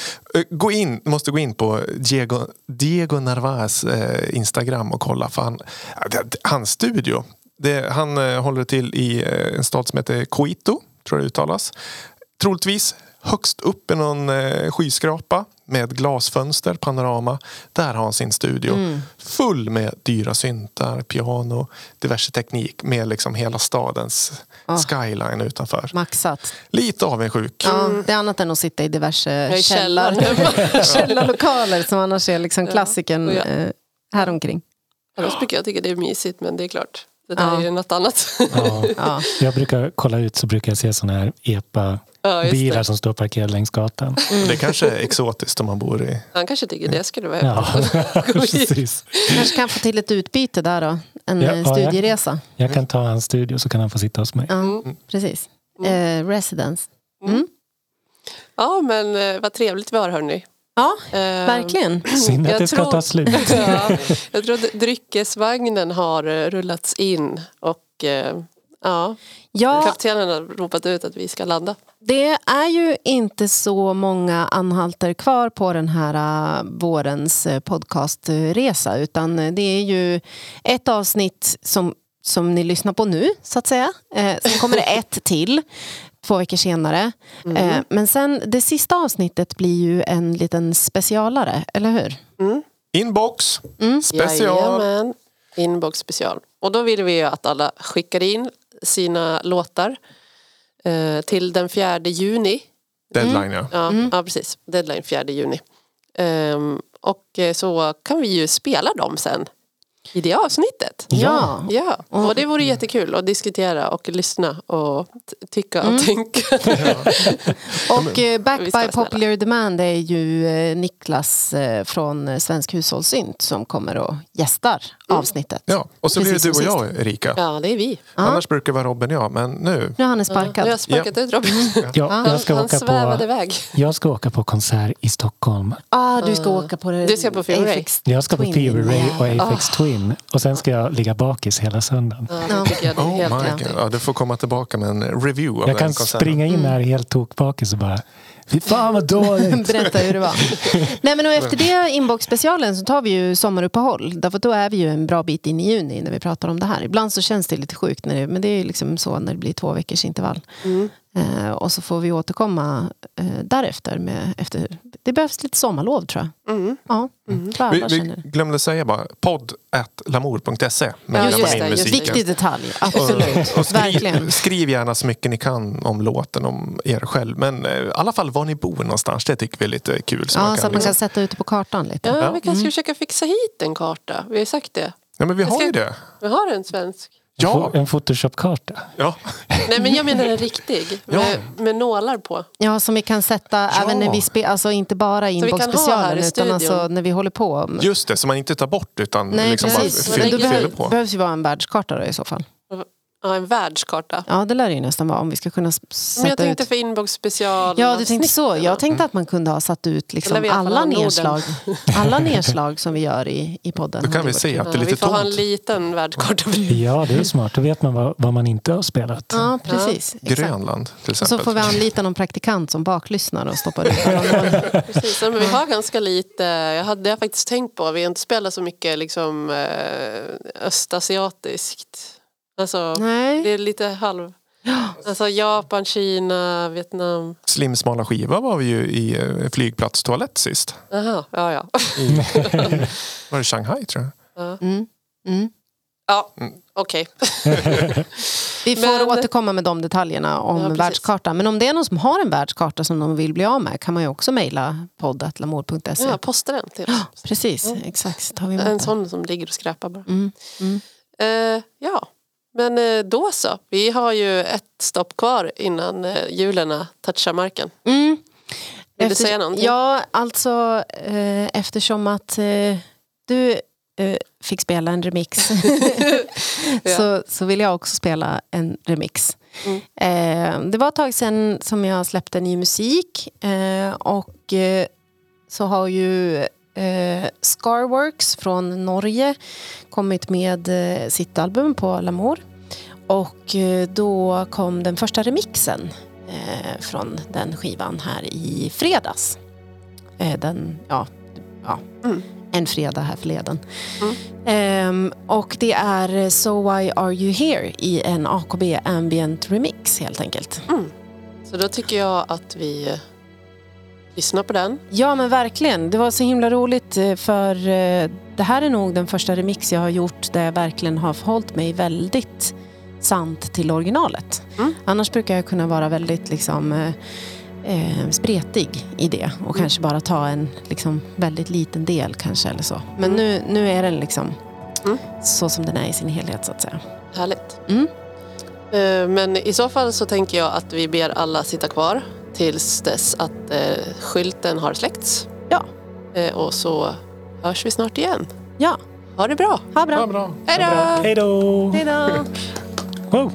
Speaker 3: Gå in, måste gå in på Diego, Diego Narvaez eh, Instagram och kolla. För han, hans studio. Det, han håller till i en stad som heter Coito, tror jag det uttalas. Troligtvis högst upp i någon eh, skyskrapa med glasfönster, panorama. Där har han sin studio. Full med dyra syntar, piano, diverse teknik med liksom hela stadens skyline utanför.
Speaker 2: Maxat.
Speaker 3: Lite avundsjuk.
Speaker 2: Ja, det är annat än att sitta i diverse källar, [LAUGHS] källarlokaler som annars är liksom klassikern
Speaker 1: ja.
Speaker 2: eh, häromkring.
Speaker 1: Annars brukar jag tycka det är mysigt men det är klart. Det där
Speaker 2: Ja.
Speaker 1: är ju något annat.
Speaker 4: Ja. [LAUGHS]
Speaker 2: Ja.
Speaker 4: Jag brukar kolla ut så brukar jag se såna här
Speaker 1: Ja,
Speaker 4: epa-bilar
Speaker 1: det.
Speaker 4: som står parkerade längs gatan.
Speaker 3: Det kanske är exotiskt om man bor i...
Speaker 1: Han kanske tycker det skulle vara
Speaker 4: Ja, [LAUGHS] [LAUGHS] precis.
Speaker 2: Kanske kan få till ett utbyte där då. En
Speaker 4: Ja, ja, jag-
Speaker 2: studieresa.
Speaker 4: Jag kan ta hans studio så kan han få sitta hos mig.
Speaker 2: Ja, precis. Eh, residence.
Speaker 1: Ja men eh, vad trevligt vi har hörni.
Speaker 2: Ja,
Speaker 1: Eh,
Speaker 2: verkligen.
Speaker 4: Synd att [CLEARS THROAT]
Speaker 1: Jag
Speaker 4: det ska
Speaker 1: tror-
Speaker 4: ta slut. [LAUGHS]
Speaker 1: ja, jag tror att dryckesvagnen har eh, rullats in och eh, ja,
Speaker 2: Ja,
Speaker 1: kaptenen har ropat ut att vi ska landa.
Speaker 2: det är ju inte så många anhalter kvar på den här eh, vårens eh, podcastresa utan det är ju ett avsnitt som, som ni lyssnar på nu så att säga. Eh, sen kommer det ett till två veckor senare. Eh, men sen det sista avsnittet blir ju en liten specialare, eller hur?
Speaker 3: Inbox, special.
Speaker 1: Jajamän, inbox special. Och då vill vi ju att alla skickar in sina låtar eh, till den 4 juni.
Speaker 3: Deadline ja.
Speaker 1: Ja, ja precis. Deadline 4 juni. Ehm, och eh, så kan vi ju spela dem sen i det avsnittet.
Speaker 2: Ja.
Speaker 1: Ja, och det vore jättekul att diskutera och lyssna och tycka och tänka. [LAUGHS]
Speaker 2: Och eh, Back by. Popular Demand är ju eh, Niklas eh, från Svensk Hushållssynt som kommer och gästar avsnittet.
Speaker 3: ja. Och så blir det du och jag Erika.
Speaker 1: Ja, det är vi.
Speaker 3: Annars brukar det vara Robin och jag. Men nu.
Speaker 2: Nu har han är
Speaker 1: Nu har sparkat ut Robin.
Speaker 4: Ja,
Speaker 1: Han,
Speaker 4: jag, ska
Speaker 1: han
Speaker 4: åka
Speaker 1: svävade
Speaker 4: på,
Speaker 1: iväg.
Speaker 4: jag ska åka på konsert i Stockholm.
Speaker 2: Ah, du ska åka på det.
Speaker 1: Du ska på Fever Ray.
Speaker 4: Jag ska på
Speaker 2: Twin.
Speaker 4: Fever Ray och
Speaker 2: Ja.
Speaker 4: Apex Twin. Och sen ska jag ligga bakis hela söndagen.
Speaker 1: Ja, det jag det
Speaker 3: Oh
Speaker 1: helt
Speaker 3: my
Speaker 1: rätt i.
Speaker 3: God. Ja, du får komma tillbaka med en review av
Speaker 4: Jag
Speaker 3: den
Speaker 4: kan
Speaker 3: konserten.
Speaker 4: springa in här helt tokbakis och bara Fy fan vad dåligt! [LAUGHS]
Speaker 2: Berätta hur det var. Nej, men och efter det inbox-specialen så tar vi ju sommaruppehåll. Därför då är vi ju en bra bit in i juni när vi pratar om det här. Ibland så känns det lite sjukt, när det, men det är liksom så när det blir två veckors intervall. Eh, och så får vi återkomma eh, därefter. Med, efter, det behövs lite sommarlov tror jag. Ja, för
Speaker 3: Vi,
Speaker 2: alla
Speaker 3: vi
Speaker 2: det.
Speaker 3: glömde säga bara podd lamour.se med
Speaker 1: Ja,
Speaker 3: ja,
Speaker 1: just det, just.
Speaker 2: Viktig detalj, absolut.
Speaker 3: Och skriv,
Speaker 2: Verkligen.
Speaker 3: skriv gärna så mycket ni kan om låten, om er själv. Men eh, i alla fall var ni bor någonstans. Det tycker vi är lite kul. Så
Speaker 2: Ja,
Speaker 3: man
Speaker 2: så
Speaker 3: kan,
Speaker 2: att man kan
Speaker 3: liksom,
Speaker 2: sätta ut det på kartan lite.
Speaker 1: Ja,
Speaker 3: Ja.
Speaker 1: vi kanske ska försöka fixa hit en karta. Vi har sagt det.
Speaker 3: ja, men vi
Speaker 1: Jag
Speaker 3: har
Speaker 1: ska-
Speaker 3: ju det.
Speaker 1: Vi har en svensk.
Speaker 3: Ja,
Speaker 4: En Photoshop-karta.
Speaker 3: ja.
Speaker 1: Nej men jag menar en riktig. Med, med nålar på.
Speaker 2: Ja, som vi kan sätta även när vi spelar, alltså inte bara inbox-specialen
Speaker 1: i
Speaker 2: utan
Speaker 1: studion.
Speaker 2: alltså när vi håller på.
Speaker 3: just det. Så man inte tar bort utan
Speaker 2: Nej,
Speaker 3: liksom
Speaker 2: precis.
Speaker 3: bara fyller
Speaker 2: behöver,
Speaker 3: på.
Speaker 2: behövs ju vara en världskarta då i så fall.
Speaker 1: Ja, en världskarta.
Speaker 2: Ja, det lär det ju nästan vara om vi ska kunna s-
Speaker 1: Men jag
Speaker 2: sätta
Speaker 1: tänkte
Speaker 2: ut.
Speaker 1: för inbox special.
Speaker 2: Ja, du tänkte så. Jag tänkte att man kunde ha satt ut liksom
Speaker 1: alla
Speaker 2: nedslag, [LAUGHS] alla nedslag som vi gör i, i podden.
Speaker 3: Då kan vi se att det är
Speaker 1: Ja, vi
Speaker 3: lite
Speaker 1: får ha en
Speaker 3: tomt.
Speaker 1: liten världskarta.
Speaker 4: Ja, det är smart. Då vet man vad, vad man inte har spelat.
Speaker 2: Ja, precis. Exakt.
Speaker 3: Grönland till
Speaker 2: Och så
Speaker 3: exempel.
Speaker 2: får vi anlita någon praktikant som baklyssnar och stoppar ut. [LAUGHS]
Speaker 1: Precis, ja, men vi har ganska lite, jag hade jag faktiskt tänkt på, vi har inte spelat så mycket liksom, eh, östasiatiskt. Alltså,
Speaker 2: Nej.
Speaker 1: det är lite halv... Alltså Japan, Kina, Vietnam.
Speaker 3: Slimsmala skiva var vi ju i eh, flygplatstoalett sist.
Speaker 1: Jaha, ja ja. [LAUGHS]
Speaker 3: Var det Shanghai tror jag?
Speaker 1: Ja.
Speaker 2: Mm. Mm.
Speaker 1: Ja, okej. [LAUGHS]
Speaker 2: Vi får
Speaker 1: Men-
Speaker 2: återkomma med de detaljerna om
Speaker 1: Ja,
Speaker 2: världskartan. Men om det är någon som har en världskarta som de vill bli av med kan man ju också mejla poddatlamor.se.
Speaker 1: Ja, posta den till oss. [GASPS]
Speaker 2: Precis, exakt.
Speaker 1: En sån som ligger och skräpar bara.
Speaker 2: Mm. Mm.
Speaker 1: Eh, ja, men eh, då så. Vi har ju ett stopp kvar innan eh, hjulen touchar marken.
Speaker 2: Mm.
Speaker 1: Vill du säga någonting?
Speaker 2: Ja, alltså eh, eftersom att eh, du eh, fick spela en remix
Speaker 1: Ja. [LAUGHS] [LAUGHS]
Speaker 2: så, så vill jag också spela en remix.
Speaker 1: Mm.
Speaker 2: Eh, det var ett tag sedan som jag släppte ny musik eh, och eh, så har ju eh, Scarworks från Norge kommit med eh, sitt album på Lamour. Och eh, då kom den första remixen eh, från den skivan här i fredags. Eh, den, ja, ja,
Speaker 1: Mm.
Speaker 2: en fredag här förleden. Ehm, och det är So Why Are You Here i en AKB Ambient Remix helt enkelt.
Speaker 1: Så då tycker jag att vi lyssnar på den.
Speaker 2: Ja men verkligen, det var så himla roligt eh, för eh, det här är nog den första remix jag har gjort där jag verkligen har förhållit mig väldigt sant till originalet.
Speaker 1: Mm.
Speaker 2: Annars brukar jag kunna vara väldigt liksom eh, eh, spretig i det och kanske bara ta en liksom, väldigt liten del kanske eller så. Men
Speaker 1: Mm.
Speaker 2: nu, nu är den liksom
Speaker 1: Mm.
Speaker 2: så som den är i sin helhet så att säga.
Speaker 1: Härligt.
Speaker 2: Mm.
Speaker 1: Eh, Men i så fall så tänker jag att vi ber alla sitta kvar tills dess att eh, skylten har släckts.
Speaker 2: Ja.
Speaker 1: Eh, och så hörs vi snart igen.
Speaker 2: Ja,
Speaker 1: Ha det bra!
Speaker 2: ha bra.
Speaker 3: Ja, bra.
Speaker 1: Hej då!
Speaker 4: Hej då!
Speaker 2: Hej då!
Speaker 4: Wow.